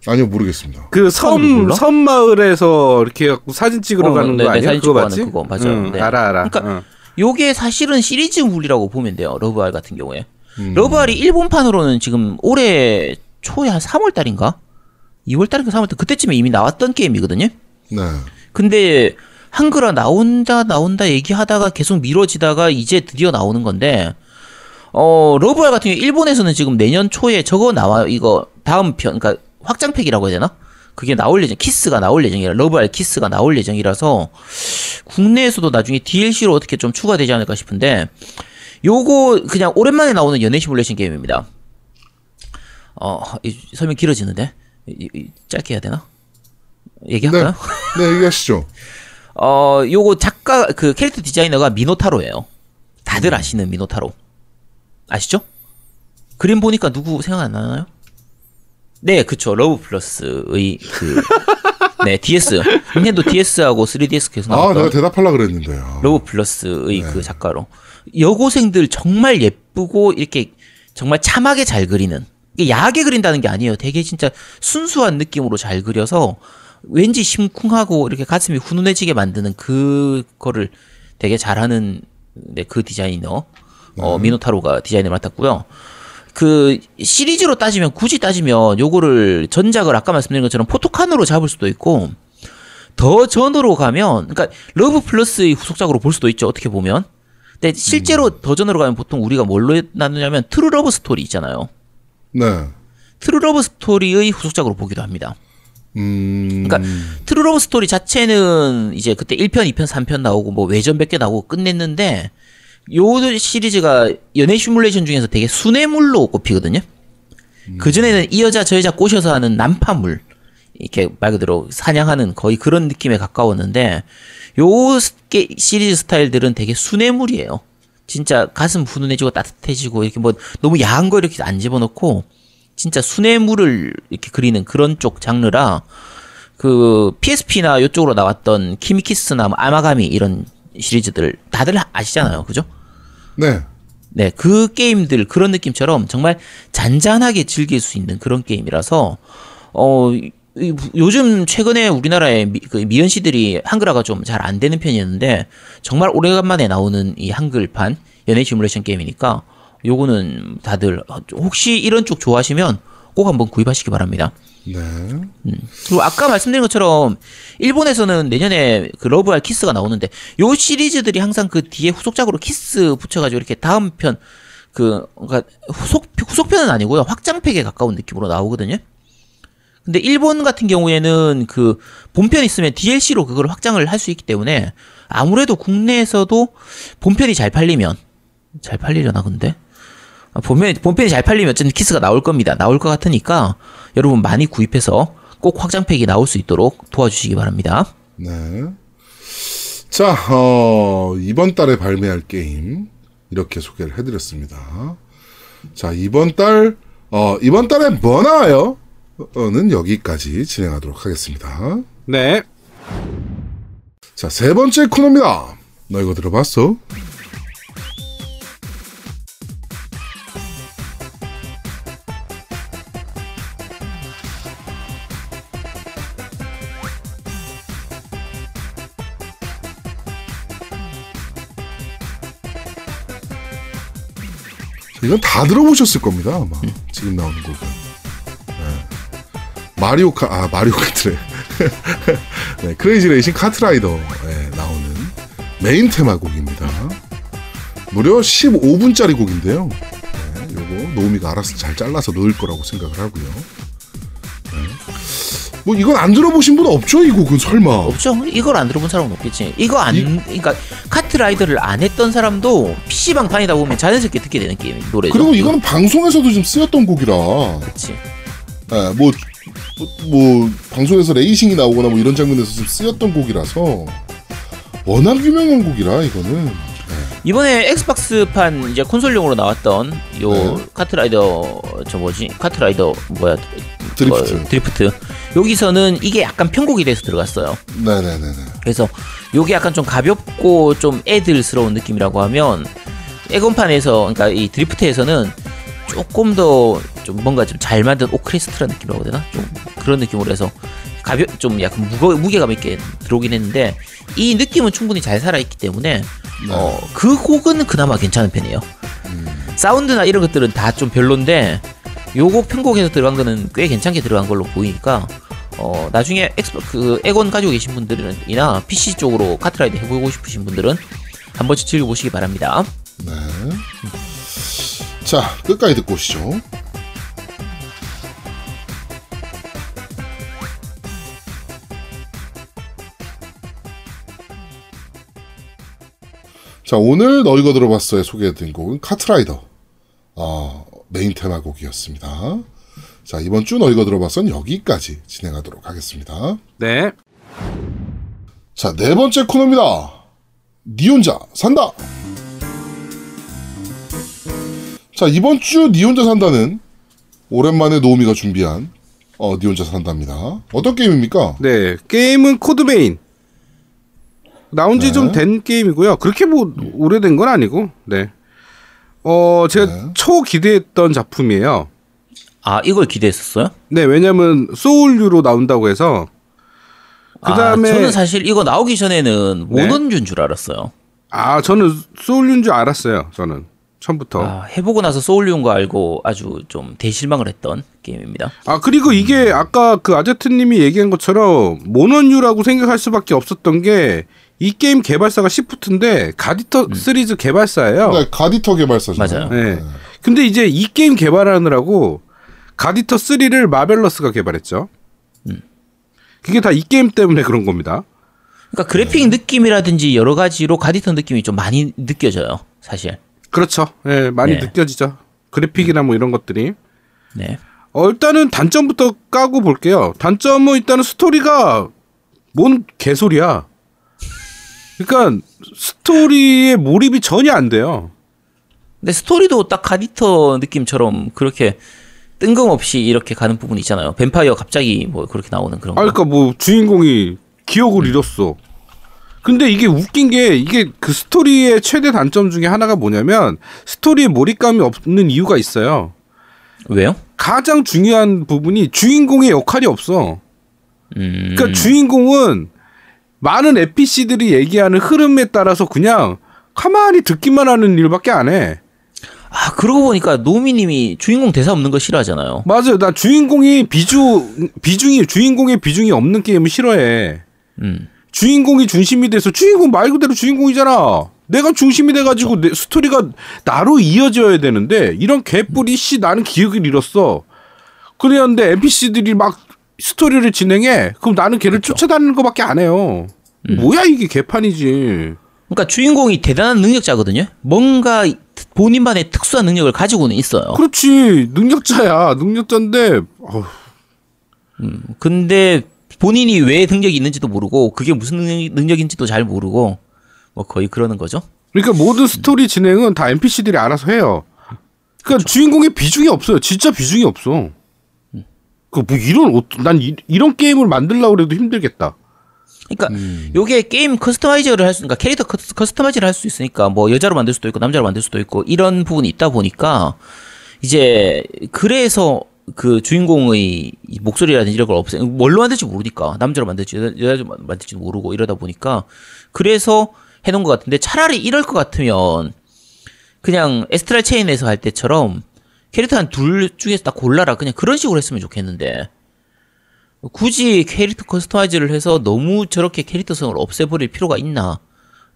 S3: 아니요, 모르겠습니다.
S2: 그 섬? 섬 마을에서 이렇게 갖고 사진 찍으러
S1: 어,
S2: 가는
S1: 네,
S2: 거
S1: 네,
S2: 아니야?
S1: 사진
S2: 그거 맞지?
S1: 그거 맞아요.
S2: 응,
S1: 네.
S2: 알아, 알아.
S1: 그러니까
S2: 응.
S1: 요게 사실은 시리즈물이라고 보면 돼요. 러브알 같은 경우에.
S3: 음.
S1: 러브알이 일본판으로는 지금 올해 초에 한 3월 달인가? 2월 달인가 3월 달 그때쯤에 이미 나왔던 게임이거든요.
S3: 네.
S1: 근데 한글화 나온다 나온다 얘기하다가 계속 미뤄지다가 이제 드디어 나오는 건데 어 LoveR 같은 경우 일본에서는 지금 내년 초에 저거 나와 이거 다음 편 그러니까 확장팩이라고 해야 되나? 그게 나올 예정 Kiss가 나올 예정이라 LoveR Kiss가 나올 예정이라서 국내에서도 나중에 DLC로 어떻게 좀 추가되지 않을까 싶은데 요거 그냥 오랜만에 나오는 연애 시뮬레이션 게임입니다. 어 이, 설명 길어지는데 이, 이, 짧게 해야 되나?
S3: 네.
S1: 얘기할까요?
S3: 네, 얘기하시죠.
S1: 어, 요거 작가, 그 캐릭터 디자이너가 미노타로예요. 다들 아시는 미노타로. 아시죠? 그림 보니까 누구 생각 안 나나요? 네, 그쵸. LovePlus의 그, 네, DS. 닌텐도 DS하고 3DS 계속
S3: 아,
S1: 나왔던
S3: 내가 대답하려고 그랬는데 요.
S1: LovePlus의
S3: 네.
S1: 그 작가로. 여고생들 정말 예쁘고 이렇게 정말 참하게 잘 그리는. 야하게 그린다는 게 아니에요. 되게 진짜 순수한 느낌으로 잘 그려서 왠지 심쿵하고 이렇게 가슴이 훈훈해지게 만드는 그거를 되게 잘하는 네, 그 디자이너 어, 미노타로가 디자인을 맡았고요. 그 시리즈로 따지면 굳이 따지면 요거를 전작을 아까 말씀드린 것처럼 포토카노로 잡을 수도 있고 더 전으로 가면 그러니까 러브 플러스의 후속작으로 볼 수도 있죠. 어떻게 보면. 근데 실제로 더 전으로 가면 보통 우리가 뭘로 나누냐면 트루 러브 스토리 있잖아요.
S3: 네.
S1: 트루 러브 스토리의 후속작으로 보기도 합니다.
S3: 음.
S1: 그러니까 트루 러브 스토리 자체는 이제 그때 1편, 2편, 3편 나오고 뭐 외전 몇개 나오고 끝냈는데 요 시리즈가 연애 시뮬레이션 중에서 되게 순애물로 꼽히거든요. 그 전에는 이 여자 저 여자 꼬셔서 하는 난파물 이렇게 말 그대로 사냥하는 거의 그런 느낌에 가까웠는데 요 시리즈 스타일들은 되게 순애물이에요. 진짜 가슴 훈훈해지고 따뜻해지고 이렇게 뭐 너무 야한 거 이렇게 안 집어넣고 진짜 순애물을 이렇게 그리는 그런 쪽 장르라 그 PSP나 이쪽으로 나왔던 키미키스나 뭐 아마가미 이런 시리즈들 다들 아시잖아요. 그죠?
S3: 네.
S1: 네, 그 게임들 그런 느낌처럼 정말 잔잔하게 즐길 수 있는 그런 게임이라서 어 요즘 최근에 우리나라의 미, 그 미연시들이 한글화가 좀 잘 안 되는 편이었는데 정말 오래간만에 나오는 이 한글판 연애 시뮬레이션 게임이니까 요거는 다들 혹시 이런 쪽 좋아하시면 꼭 한번 구입하시기 바랍니다.
S3: 네.
S1: 그리고 아까 말씀드린 것처럼 일본에서는 내년에 그 러브알 키스가 나오는데 요 시리즈들이 항상 그 뒤에 후속작으로 키스 붙여가지고 이렇게 다음 편 그 그러니까 후속 후속편은 아니고요 확장팩에 가까운 느낌으로 나오거든요. 근데 일본 같은 경우에는 그 본편 있으면 DLC로 그걸 확장을 할 수 있기 때문에 아무래도 국내에서도 본편이 잘 팔리면 잘 팔리려나 근데 아, 본편, 본편이 잘 팔리면 어쨌든 키스가 나올 겁니다. 나올 것 같으니까 여러분 많이 구입해서 꼭 확장팩이 나올 수 있도록 도와주시기 바랍니다.
S3: 네. 자, 어, 이번 달에 발매할 게임 이렇게 소개를 해드렸습니다. 자, 이번 달, 어, 이번 달에 뭐 나와요? 는 여기까지 진행하도록 하겠습니다.
S2: 네.
S3: 자, 세 번째 코너입니다. 너 이거 들어봤어? 이건 다 들어보셨을 겁니다, 아마. 지금 나오는 곡은. 네. 마리오 카, 아, 마리오 카트래. 네, 크레이지 레이싱 카트라이더에 나오는 메인 테마 곡입니다. 무려 15분짜리 곡인데요. 네, 요거 노우미가 알아서 잘 잘라서 넣을 거라고 생각을 하고요. 네. 뭐 이건 안 들어보신 분 없죠? 이 곡은 설마.
S1: 없죠? 이걸 안 들어본 사람은 없겠지. 이거 안,
S3: 이-
S1: 그러니까 라이더를 안 했던 사람도 PC방 다니다 보면 자연스럽게 듣게 되는 게임, 노래죠.
S3: 그리고 이거는 방송에서도 좀 쓰였던 곡이라.
S1: 그치.
S3: 네, 뭐, 뭐, 뭐, 방송에서 레이싱이 나오거나 뭐 이런 장면에서 좀 쓰였던 곡이라서 워낙 유명한 곡이라 이거는.
S1: 이번에 엑스박스판 이제 콘솔용으로 나왔던 요
S3: 네.
S1: 카트라이더 저 뭐지 카트라이더 뭐야
S3: 드리프트.
S1: 어, 드리프트 여기서는 이게 약간 편곡이 돼서 들어갔어요.
S3: 네네네네.
S1: 그래서 요게 약간 좀 가볍고 좀 애들스러운 느낌이라고 하면 에건판에서 그러니까 이 드리프트에서는 조금 더 좀 뭔가 좀 잘 만든 오크레스트라 느낌이라고 해야 되나? 좀 그런 느낌으로 해서 가볍 좀 약간 무거 무게감 있게 들어오긴 했는데 이 느낌은 충분히 잘 살아 있기 때문에 어 그 곡은 그나마 괜찮은 편이에요. 사운드나 이런 것들은 다 좀 별론데 요곡 편곡에서 들어간 거는 꽤 괜찮게 들어간 걸로 보이니까 어 나중에 엑스 그 엑원 가지고 계신 분들이나 PC 쪽으로 카트라이더 해보고 싶으신 분들은 한 번씩 즐겨보시기 바랍니다.
S3: 네. 자, 끝까지 듣고 오시죠. 자, 오늘 너희가 들어봤어에 소개해드린 곡은 카트라이더. 어, 메인 테마 곡이었습니다. 자, 이번 주 너희가 들어봤어는 여기까지 진행하도록 하겠습니다.
S2: 네.
S3: 자, 네 번째 코너입니다. 니 혼자 산다. 자, 이번 주 니 혼자 산다는 오랜만에 노우미가 준비한 어, 니 혼자 산다입니다. 어떤 게임입니까?
S2: 네. 게임은 코드베인. 나온 지 좀
S3: 네.
S2: 된 게임이고요. 그렇게 뭐 오래된 건 아니고. 네. 어, 제가
S3: 네.
S2: 초 기대했던 작품이에요.
S1: 아 이걸 기대했었어요?
S2: 네, 왜냐면 소울류로 나온다고 해서 그다음에
S1: 아, 저는 사실 이거 나오기 전에는
S2: 네.
S1: 모넌준 줄 알았어요.
S2: 아, 저는 소울류인 줄 알았어요. 저는 처음부터.
S1: 아, 해보고 나서 소울리온 거 알고 아주 좀 대실망을 했던 게임입니다.
S2: 아 그리고 이게 아까 그 아제트님이 얘기한 것처럼 모넌유라고 생각할 수밖에 없었던 게 이 게임 개발사가 시프트인데 갓이터 시리즈 개발사예요.
S3: 네, 갓이터 개발사잖아요.
S1: 맞아요.
S2: 네. 근데 이제 이 게임 개발하느라고 갓이터 3를 마벨러스가 개발했죠. 그게 다 이 게임 때문에 그런 겁니다.
S1: 그러니까 그래픽 느낌이라든지 여러 가지로 갓이터 느낌이 좀 많이 느껴져요. 사실.
S2: 그렇죠. 예, 많이
S1: 네.
S2: 느껴지죠. 그래픽이나 뭐 이런 것들이.
S1: 네.
S2: 어, 일단은 단점부터 까고 볼게요. 단점은 일단은 스토리가 뭔 개소리야. 그러니까 스토리에 몰입이 전혀 안 돼요.
S1: 근데 스토리도 딱 가디터 느낌처럼 그렇게 뜬금없이 이렇게 가는 부분이 있잖아요. 뱀파이어 갑자기 뭐 그렇게 나오는 그런
S2: 아,
S1: 거.
S2: 그러니까 뭐 주인공이 기억을 잃었어. 근데 이게 웃긴 게 이게 그 스토리의 최대 단점 중에 하나가 뭐냐면 스토리에 몰입감이 없는 이유가 있어요.
S1: 왜요?
S2: 가장 중요한 부분이 주인공의 역할이 없어.
S1: 음.
S2: 그러니까 주인공은 많은 NPC들이 얘기하는 흐름에 따라서 그냥 가만히 듣기만 하는 일밖에 안 해.
S1: 아 그러고 보니까 노미님이 주인공 대사 없는 거 싫어하잖아요.
S2: 맞아요. 나 주인공이 비주 비중이 주인공의 비중이 없는 게임을 싫어해.
S1: 음.
S2: 주인공이 중심이 돼서 주인공 말 그대로 주인공이잖아. 내가 중심이 돼가지고 내 스토리가 나로 이어져야 되는데 이런 개뿔이 씨 나는 기억을 잃었어. 그랬는데 NPC들이 막 스토리를 진행해. 그럼 나는 걔를 쫓아다니는 것밖에 안 해요. 뭐야 이게 개판이지.
S1: 그러니까 주인공이 대단한 능력자거든요. 뭔가 본인만의 특수한 능력을 가지고는 있어요.
S2: 그렇지 능력자야 능력자인데 어휴,
S1: 근데 본인이 왜 능력이 있는지도 모르고 그게 무슨 능력, 능력인지도 잘 모르고 뭐 거의 그러는 거죠.
S2: 그러니까 모든 스토리 진행은 다 NPC들이 알아서 해요. 그러니까 주인공의 비중이 없어요. 진짜 비중이 없어. 그 뭐 이런 어- 난 이, 이런 게임을 만들려고 그래도 힘들겠다.
S1: 그러니까 요게 게임 customize를 할 수, 그러니까 캐릭터 cus- customize를 할 수 있으니까 뭐 여자로 만들 수도 있고 남자로 만들 수도 있고 이런 부분이 있다 보니까 이제 그래서 그 주인공의 이 목소리라든지 이런 걸 없애 뭘로 만들지 모르니까 남자로 만들지 여자- 여자로 만- 만들지 모르고 이러다 보니까 그래서 해놓은 것 같은데 차라리 이럴 것 같으면 그냥 아스트랄 체인에서 할 때처럼 캐릭터 한 둘 중에서 딱 골라라. 그냥 그런 식으로 했으면 좋겠는데 굳이 캐릭터 customize를 해서 너무 저렇게 캐릭터성을 없애버릴 필요가 있나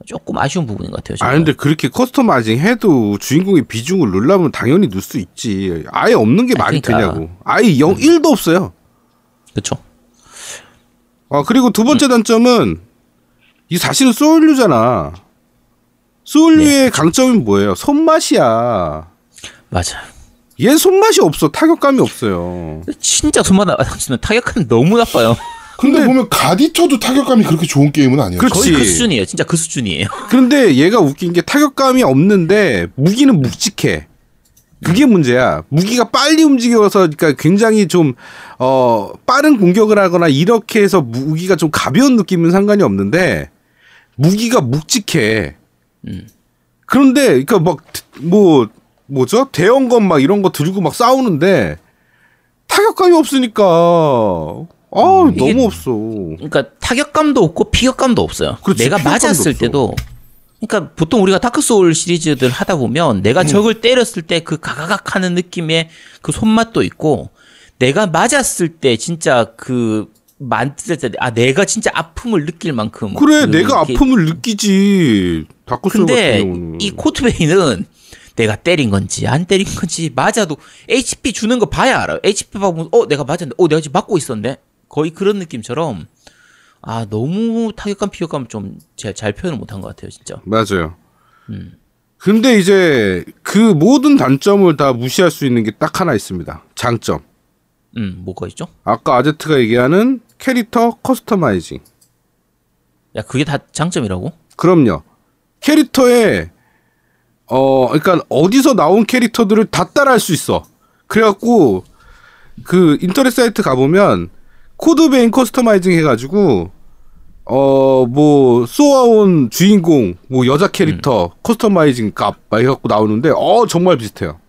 S1: 조금 아쉬운 부분인 것 같아요.
S2: 아 근데 그렇게 customizing 해도 주인공의 비중을 넣으려면 당연히 넣을 수 있지. 아예 없는 게
S1: 아,
S2: 말이
S1: 그러니까.
S2: 되냐고. 아예 영 1도 없어요.
S1: 그렇죠.
S2: 아 그리고 두
S1: 음.
S2: 번째 단점은 이 사실은 소울류잖아. 소울류의 강점은 뭐예요? 손맛이야.
S1: 맞아.
S2: 얘 손맛이 없어. 타격감이 없어요.
S1: 진짜 손만 나면 타격감 너무 나빠요.
S3: 근데,
S2: 근데-
S3: 보면 가디터도 타격감이 그렇게 좋은 게임은 아니에요.
S2: 그렇지.
S1: 거의 그 수준이에요. 진짜 그 수준이에요.
S2: 그런데 얘가 웃긴 게 타격감이 없는데 무기는 묵직해. 그게 문제야. 무기가 빨리 움직여서 그러니까 굉장히 좀 어, 빠른 공격을 하거나 이렇게 해서 무기가 좀 가벼운 느낌은 상관이 없는데 무기가 묵직해. 그런데 그러니까 막 뭐 뭐죠? 대형검 막 이런 거 들고 막 싸우는데 타격감이 없으니까 아
S1: 이게-
S2: 너무 없어.
S1: 그러니까 타격감도 없고 피격감도 없어요.
S2: 그렇지,
S1: 내가 맞았을
S2: 없어.
S1: 때도 그러니까 보통 우리가 다크 소울 시리즈들 하다 보면 내가
S2: 음.
S1: 적을 때렸을 때 그 가가각 하는 느낌의 그 손맛도 있고 내가 맞았을 때 진짜 그 맞을 때 아 내가 진짜 아픔을 느낄 만큼
S2: 그래
S1: 그
S2: 내가
S1: 이게-
S2: 아픔을 느끼지 다크 소울 같은
S1: 근데
S2: 경우는
S1: 이 코드베인은 내가 때린 건지 안 때린 건지 맞아도 HP 주는 거 봐야 알아요. HP 봐보면 어 내가 맞았는데 어 내가 지금 맞고 있었는데 거의 그런 느낌처럼 아 너무 타격감 피격감 좀 잘 표현을 못한 것 같아요 진짜.
S2: 맞아요
S1: 음.
S2: 근데 이제 그 모든 단점을 다 무시할 수 있는 게 딱 하나 있습니다 장점
S1: 음 뭐가 있죠?
S2: 아까 아제트가 얘기하는 캐릭터 customizing
S1: 야 그게 다 장점이라고?
S2: 그럼요 캐릭터에 어 그러니까 어디서 나온 캐릭터들을 다 따라할 수 있어. 그래갖고 그 인터넷 사이트 가보면 Code Vein customizing 해가지고 어 뭐 소아온 주인공 뭐 여자 캐릭터 customizing 값 막 해갖고 나오는데 어 정말 비슷해요.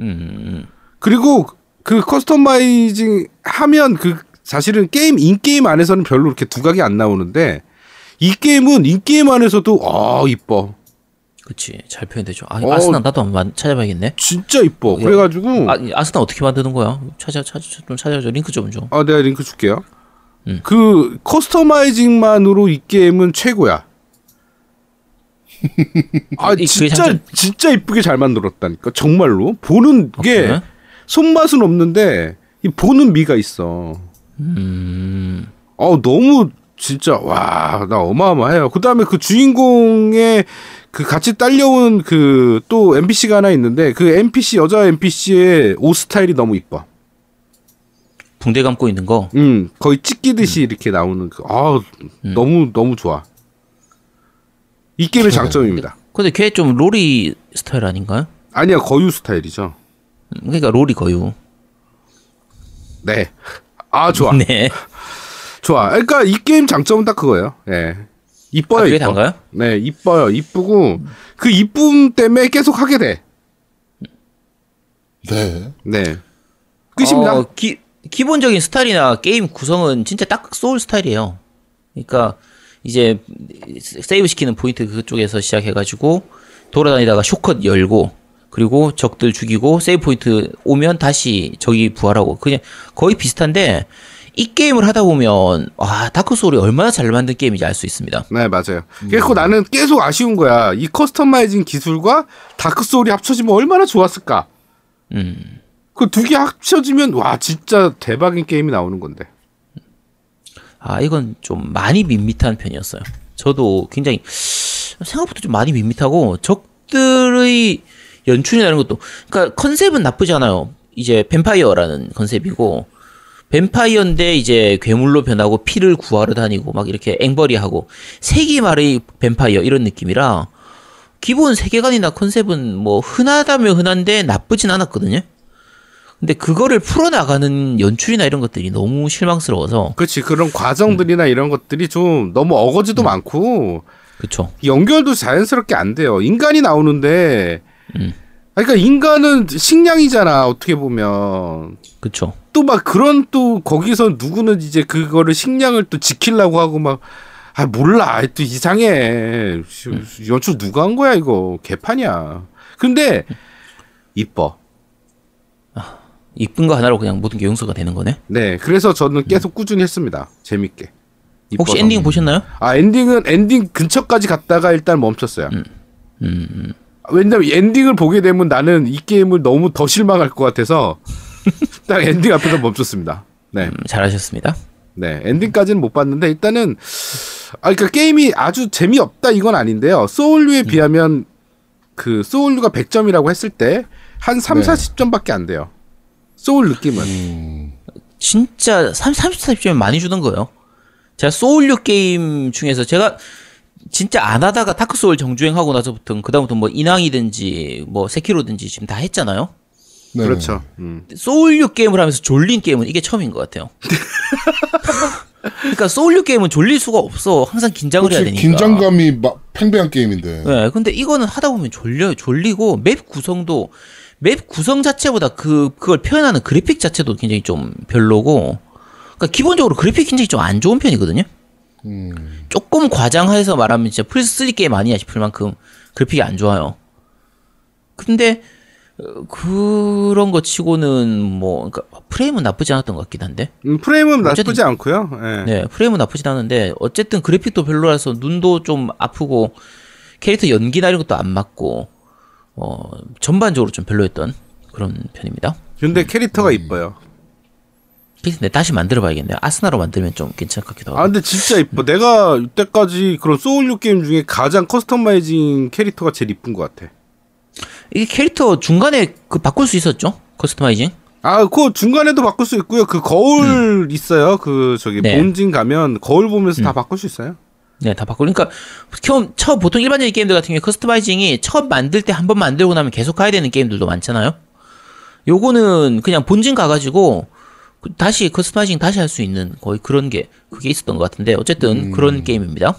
S1: 음,
S2: 그리고 그 customizing 하면 그 사실은 게임 in-game 안에서는 별로 그렇게 두각이 안 나오는데 이 게임은 in-game 안에서도 아 이뻐
S1: 그치 잘 표현되죠. 아
S2: 어.
S1: 아스나 나도 한번 찾아봐야겠네.
S2: 진짜 이뻐
S1: 예.
S2: 그래가지고
S1: 아이 아스나 어떻게 만드는 거야? 찾아 찾아 좀 찾아줘 링크 좀 줘.
S2: 아, 내가 링크 줄게요.
S1: 음.
S2: 그 customizing만으로 이 게임은 최고야. 아
S1: 이- 그게
S2: 진짜
S1: 장점-
S2: 진짜 이쁘게 잘 만들었다니까 정말로 보는 게
S1: 그래?
S2: 손맛은 없는데 이 보는 미가 있어.
S1: 음
S2: 어 너무 진짜 와 나 어마어마해요. 그 다음에 그 주인공의 그 같이 딸려온 그 또 NPC가 하나 있는데 그 NPC 여자 NPC의 옷 스타일이 너무 이뻐.
S1: 붕대 감고 있는 거.
S2: 음, 거의 찢기듯이 이렇게 나오는 그, 아, 너무, 너무 좋아. 이 게임의 장점입니다.
S1: 근데 걔 좀 로리 스타일 아닌가요?
S2: 아니야, 거유 스타일이죠.
S1: 음, 그러니까 로리 거유.
S2: 네. 아, 좋아.
S1: 네.
S2: 좋아. 그러니까 이 게임 장점은 딱 그거예요. 예. 이뻐요,
S1: 아, 그게
S2: 이뻐.
S1: 단가요?
S2: 네, 이뻐요. 이쁘고, 그 이쁨 때문에 계속 하게 돼.
S3: 네.
S2: 네. 끝입니다.
S1: 어, 기, 기본적인 스타일이나 게임 구성은 진짜 딱 소울 스타일이에요. 그러니까 이제 세이브 시키는 포인트 그쪽에서 시작해가지고 돌아다니다가 shortcut 열고 그리고 적들 죽이고 세이브 포인트 오면 다시 적이 부활하고 그냥 거의 비슷한데 이 게임을 하다 보면 와 Dark Soul이 얼마나 잘 만든 게임인지 알 수 있습니다.
S2: 네, 맞아요. 그래서 나는 계속 아쉬운 거야. 이 customizing 기술과 Dark Soul이 합쳐지면 얼마나 좋았을까?
S1: 음.
S2: 그 두 개 합쳐지면 와 진짜 대박인 게임이 나오는 건데.
S1: 아 이건 좀 많이 밋밋한 편이었어요. 저도 굉장히 생각보다 좀 많이 밋밋하고 적들의 연출이나 이런 것도 그러니까 컨셉은 나쁘지 않아요. 이제 뱀파이어라는 컨셉이고 뱀파이어인데 이제 괴물로 변하고 피를 구하러 다니고 막 이렇게 앵벌이하고 세기말의 뱀파이어 이런 느낌이라 기본 세계관이나 컨셉은 뭐 흔하다면 흔한데 나쁘진 않았거든요. 근데 그거를 풀어나가는 연출이나 이런 것들이 너무 실망스러워서
S2: 그렇지 그런 과정들이나 이런 것들이 좀 너무 어거지도 많고
S1: 그쵸.
S2: 연결도 자연스럽게 안 돼요. 인간이 나오는데
S1: 음.
S2: 그러니까 인간은 식량이잖아 어떻게 보면.
S1: 그쵸.
S2: 또막 그런 또 거기서 누구는 이제 그거를 식량을 또 지키려고 하고 막 아 몰라. 또 이상해. 연출 누가 한 거야 이거? 개판이야. 근데 이뻐.
S1: 이쁜 거 하나로 그냥 모든 게 용서가 되는 거네.
S2: 네 그래서 저는 계속 꾸준히 했습니다. 재밌게.
S1: 혹시
S2: 이뻐서.
S1: 엔딩 보셨나요?
S2: 아 엔딩은 엔딩 근처까지 갔다가 일단 멈췄어요.
S1: 음,
S2: 왜냐면 엔딩을 보게 되면 나는 이 게임을 너무 더 실망할 것 같아서 딱 엔딩 앞에서 멈췄습니다 네
S1: 음, 잘하셨습니다.
S2: 네, 엔딩까지는 못 봤는데 일단은 아 그러니까 게임이 아주 재미없다 이건 아닌데요. Soul류에 비하면 그 Soul류가 100점이라고 했을 때 한 3,
S3: 네.
S2: 40점밖에 안 돼요. 소울 느낌은.
S3: 음,
S1: 진짜 30, 30, 40점 많이 주는 거예요. 제가 Soul류 게임 중에서 제가 진짜 안 하다가 Dark Soul 정주행하고 나서부터 그다음부터 뭐 인왕이든지 뭐 세키로든지 지금 다 했잖아요.
S3: 네.
S2: 그렇죠. 음.
S1: Soul류 게임을 하면서 졸린 게임은 이게 처음인 것 같아요. 그러니까 Soul류 게임은 졸릴 수가 없어. 항상 긴장을 해야
S3: 그렇지,
S1: 되니까.
S3: 긴장감이 막 팽배한 게임인데.
S1: 네, 근데 이거는 하다 보면 졸려요. 졸리고 맵 구성도 맵 구성 자체보다 그 그걸 표현하는 그래픽 자체도 굉장히 좀 별로고. 그러니까 기본적으로 그래픽 굉장히 좀 안 좋은 편이거든요.
S3: 음,
S1: 조금 과장해서 말하면 진짜 플스3 게임 아니야 싶을 만큼 그래픽이 안 좋아요. 근데 어, 그런 거 치고는 뭐 그러니까 프레임은 나쁘지 않았던 것 같긴 한데.
S2: 음, 프레임은
S1: 어쨌든-
S2: 나쁘지 않고요. 예.
S1: 네, 프레임은 나쁘진 않은데 어쨌든 그래픽도 별로라서 눈도 좀 아프고 캐릭터 연기나 이런 것도 안 맞고 어 전반적으로 좀 별로였던 그런 편입니다.
S2: 근데 캐릭터가 이뻐요.
S1: 근데 다시 만들어봐야겠네요. 아스나로 만들면 좀 괜찮을 것 같기도
S2: 아
S1: 하고.
S2: 근데 진짜 이뻐. 내가 이때까지 그런 Soul류 게임 중에 가장 customizing 캐릭터가 제일 이쁜 것 같아.
S1: 이게 캐릭터 중간에 그 바꿀 수 있었죠? customizing?
S2: 아, 그 중간에도 바꿀 수 있고요. 그 거울 있어요. 그 저기
S1: 네.
S2: 본진 가면 거울 보면서 다 바꿀 수 있어요.
S1: 네, 다 바꾸고. 그러니까 처음 처음 보통 일반적인 게임들 같은 경우에 customizing이 처음 만들 때 한 번 만들고 나면 계속 가야 되는 게임들도 많잖아요. 요거는 그냥 본진 가가지고 그 다시 customizing 다시 할 수 있는 거의 그런 게 그게 있었던 것 같은데 어쨌든 그런 게임입니다.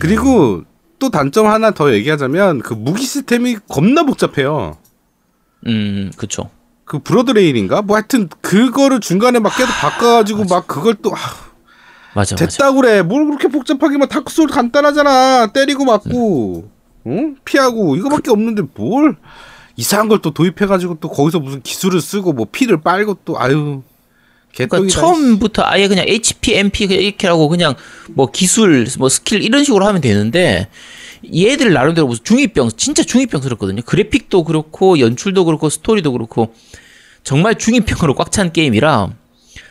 S2: 그리고 또 단점 하나 더 얘기하자면 그 무기 시스템이 겁나 복잡해요.
S1: 음, 그쵸.
S2: 그 Blood Veil인가? 뭐 하여튼 그거를 중간에 막 계속 바꿔가지고 막 그걸 또 아,
S1: 맞아, 맞아.
S2: 됐다 그래. 뭘 그렇게 복잡하게 막 Dark Soul 간단하잖아. 때리고 맞고, 응? 피하고 이거밖에 없는데 뭘 이상한 걸 또 도입해가지고 또 거기서 무슨 기술을 쓰고 뭐 피를 빨고 또 아유
S1: 그러니까. 처음부터 아예 그냥 HP, MP 이렇게 하고 그냥 뭐 기술, 뭐 스킬 이런 식으로 하면 되는데 얘들 나름대로 무슨 중이병, 진짜 중이병스럽거든요. 그래픽도 그렇고 연출도 그렇고 스토리도 그렇고 정말 중이병으로 꽉 찬 게임이라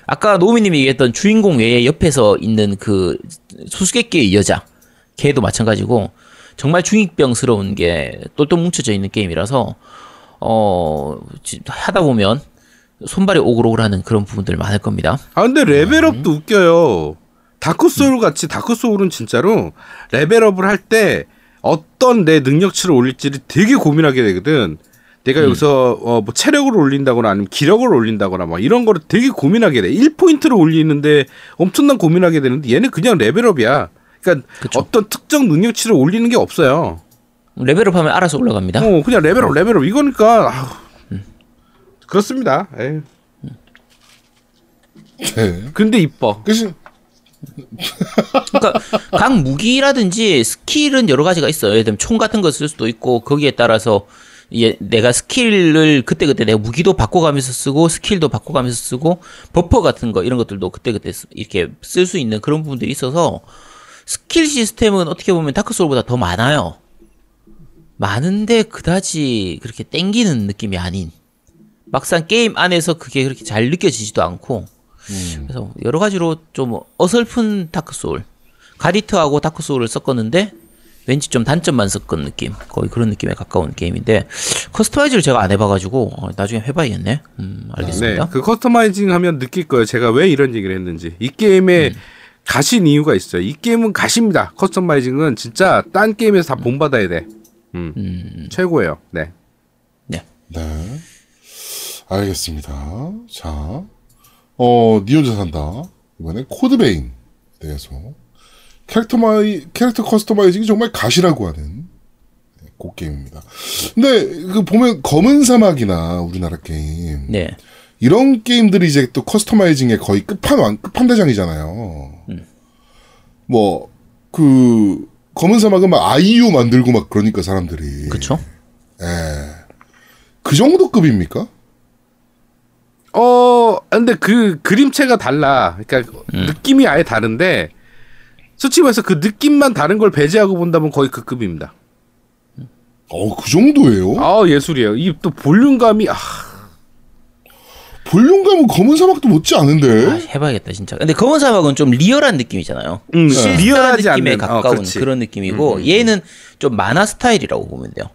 S1: 아까 노미님이 얘기했던 주인공 외에 옆에서 있는 그 수수께끼의 여자 걔도 마찬가지고 정말 중이병스러운 게 똘똘 뭉쳐져 있는 게임이라서 어 지- 하다 보면 손발이 오글오글하는 그런 부분들 많을 겁니다.
S2: 아 근데 level up도 웃겨요. 다크 소울 같이 다크 소울은 진짜로 level up을 할 때 어떤 내 능력치를 올릴지를 되게 고민하게 되거든. 내가 여기서 어, 뭐 체력을 올린다거나 아니면 기력을 올린다거나 막 이런 거를 되게 고민하게 돼. 1포인트를 올리는데 엄청난 고민하게 되는데 얘는 그냥 level up이야. 그러니까
S1: 그쵸.
S2: 어떤 특정 능력치를 올리는 게 없어요.
S1: level up하면 알아서 올라갑니다.
S2: 어, 그냥 level up, level up. 이거니까 아우, 그렇습니다. 에휴.
S3: 네.
S2: 근데 이뻐.
S3: 그치?
S1: 그러니까 각 무기라든지 skill은 여러 가지가 있어요. 예를 들면 총 같은 거 쓸 수도 있고 거기에 따라서 예, 내가 skill을 그때그때 내가 무기도 바꿔가면서 쓰고 skill도 바꿔가면서 쓰고 buff 같은 거 이런 것들도 그때그때 쓰- 이렇게 쓸 수 있는 그런 부분들이 있어서 스킬 시스템은 어떻게 보면 다크소울보다 더 많아요. 많은데 그다지 그렇게 땡기는 느낌이 아닌 막상 게임 안에서 그게 그렇게 잘 느껴지지도 않고 그래서 여러 가지로 좀 어설픈 다크 소울 갓 이터하고 다크 소울을 섞었는데 왠지 좀 단점만 섞은 느낌 거의 그런 느낌에 가까운 게임인데 customize를 제가 안 해봐가지고 어, 나중에 해봐야겠네. 음,
S2: 네,
S1: 알겠습니다.
S2: 그 customizing 하면 느낄 거예요. 제가 왜 이런 얘기를 했는지. 이 게임에 god인 이유가 있어요. 이 게임은 god입니다. customizing은 진짜 딴 게임에서 다 본받아야 돼. 음, 최고예요. 네.
S1: 네.
S3: 네. 알겠습니다. 자, 어, 니 혼자 산다. 이번에 코드베인에 대해서. 캐릭터 마이, 캐릭터 customizing이 정말 god이라고 하는 네, 그 게임입니다. 근데, 그 보면 검은 사막이나 우리나라 게임.
S1: 네.
S3: 이런 게임들이 이제 또 customizing의 거의 끝판, 끝판대장이잖아요. 뭐, 그, 검은 사막은 막 아이유 만들고 막 그러니까 사람들이.
S1: 그쵸?
S3: 예. 그 정도 급입니까?
S2: 어, 근데 그 그림체가 달라. 그러니까 느낌이 아예 다른데 솔직히 말해서 그 느낌만 다른 걸 배제하고 본다면 거의 그 급입니다.
S3: 어, 그 정도예요?
S2: 아, 예술이에요. 이 또 볼륨감이 아,
S3: 볼륨감은 검은 사막도 못지
S1: 아,
S3: 않은데.
S1: 해봐야겠다 진짜. 근데 검은 사막은 좀 리얼한 느낌이잖아요.
S2: 음,
S1: 실사한
S2: 리얼하지
S1: 느낌에
S2: 않는 어,
S1: 가까운
S2: 그렇지.
S1: 그런 느낌이고 얘는 좀 만화 스타일이라고 보면 돼요.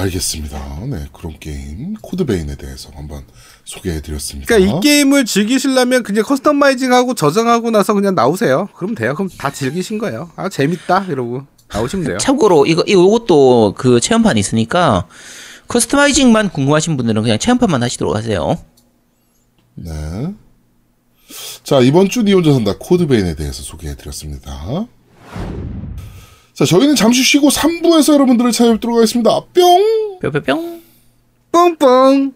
S3: 알겠습니다. 네, 그런 게임. 코드베인에 대해서 한번 소개해 드렸습니다.
S2: 그러니까 이 게임을 즐기시려면 그냥 customizing하고 저장하고 나서 그냥 나오세요. 그럼 돼요. 그럼 다 즐기신 거예요. 아 재밌다 이러고 나오시면 돼요.
S1: 참고로 이거 이것도 그 체험판 있으니까 customizing만 궁금하신 분들은 그냥 체험판만 하시도록 하세요.
S3: 네. 자, 이번 주 니 혼자 산다 코드베인에 대해서 소개해 드렸습니다. 자, 저희는 잠시 쉬고 3부에서 여러분들을 찾아뵙도록 하겠습니다. 뿅!
S1: 뿅뿅뿅.
S2: 뿡뿡.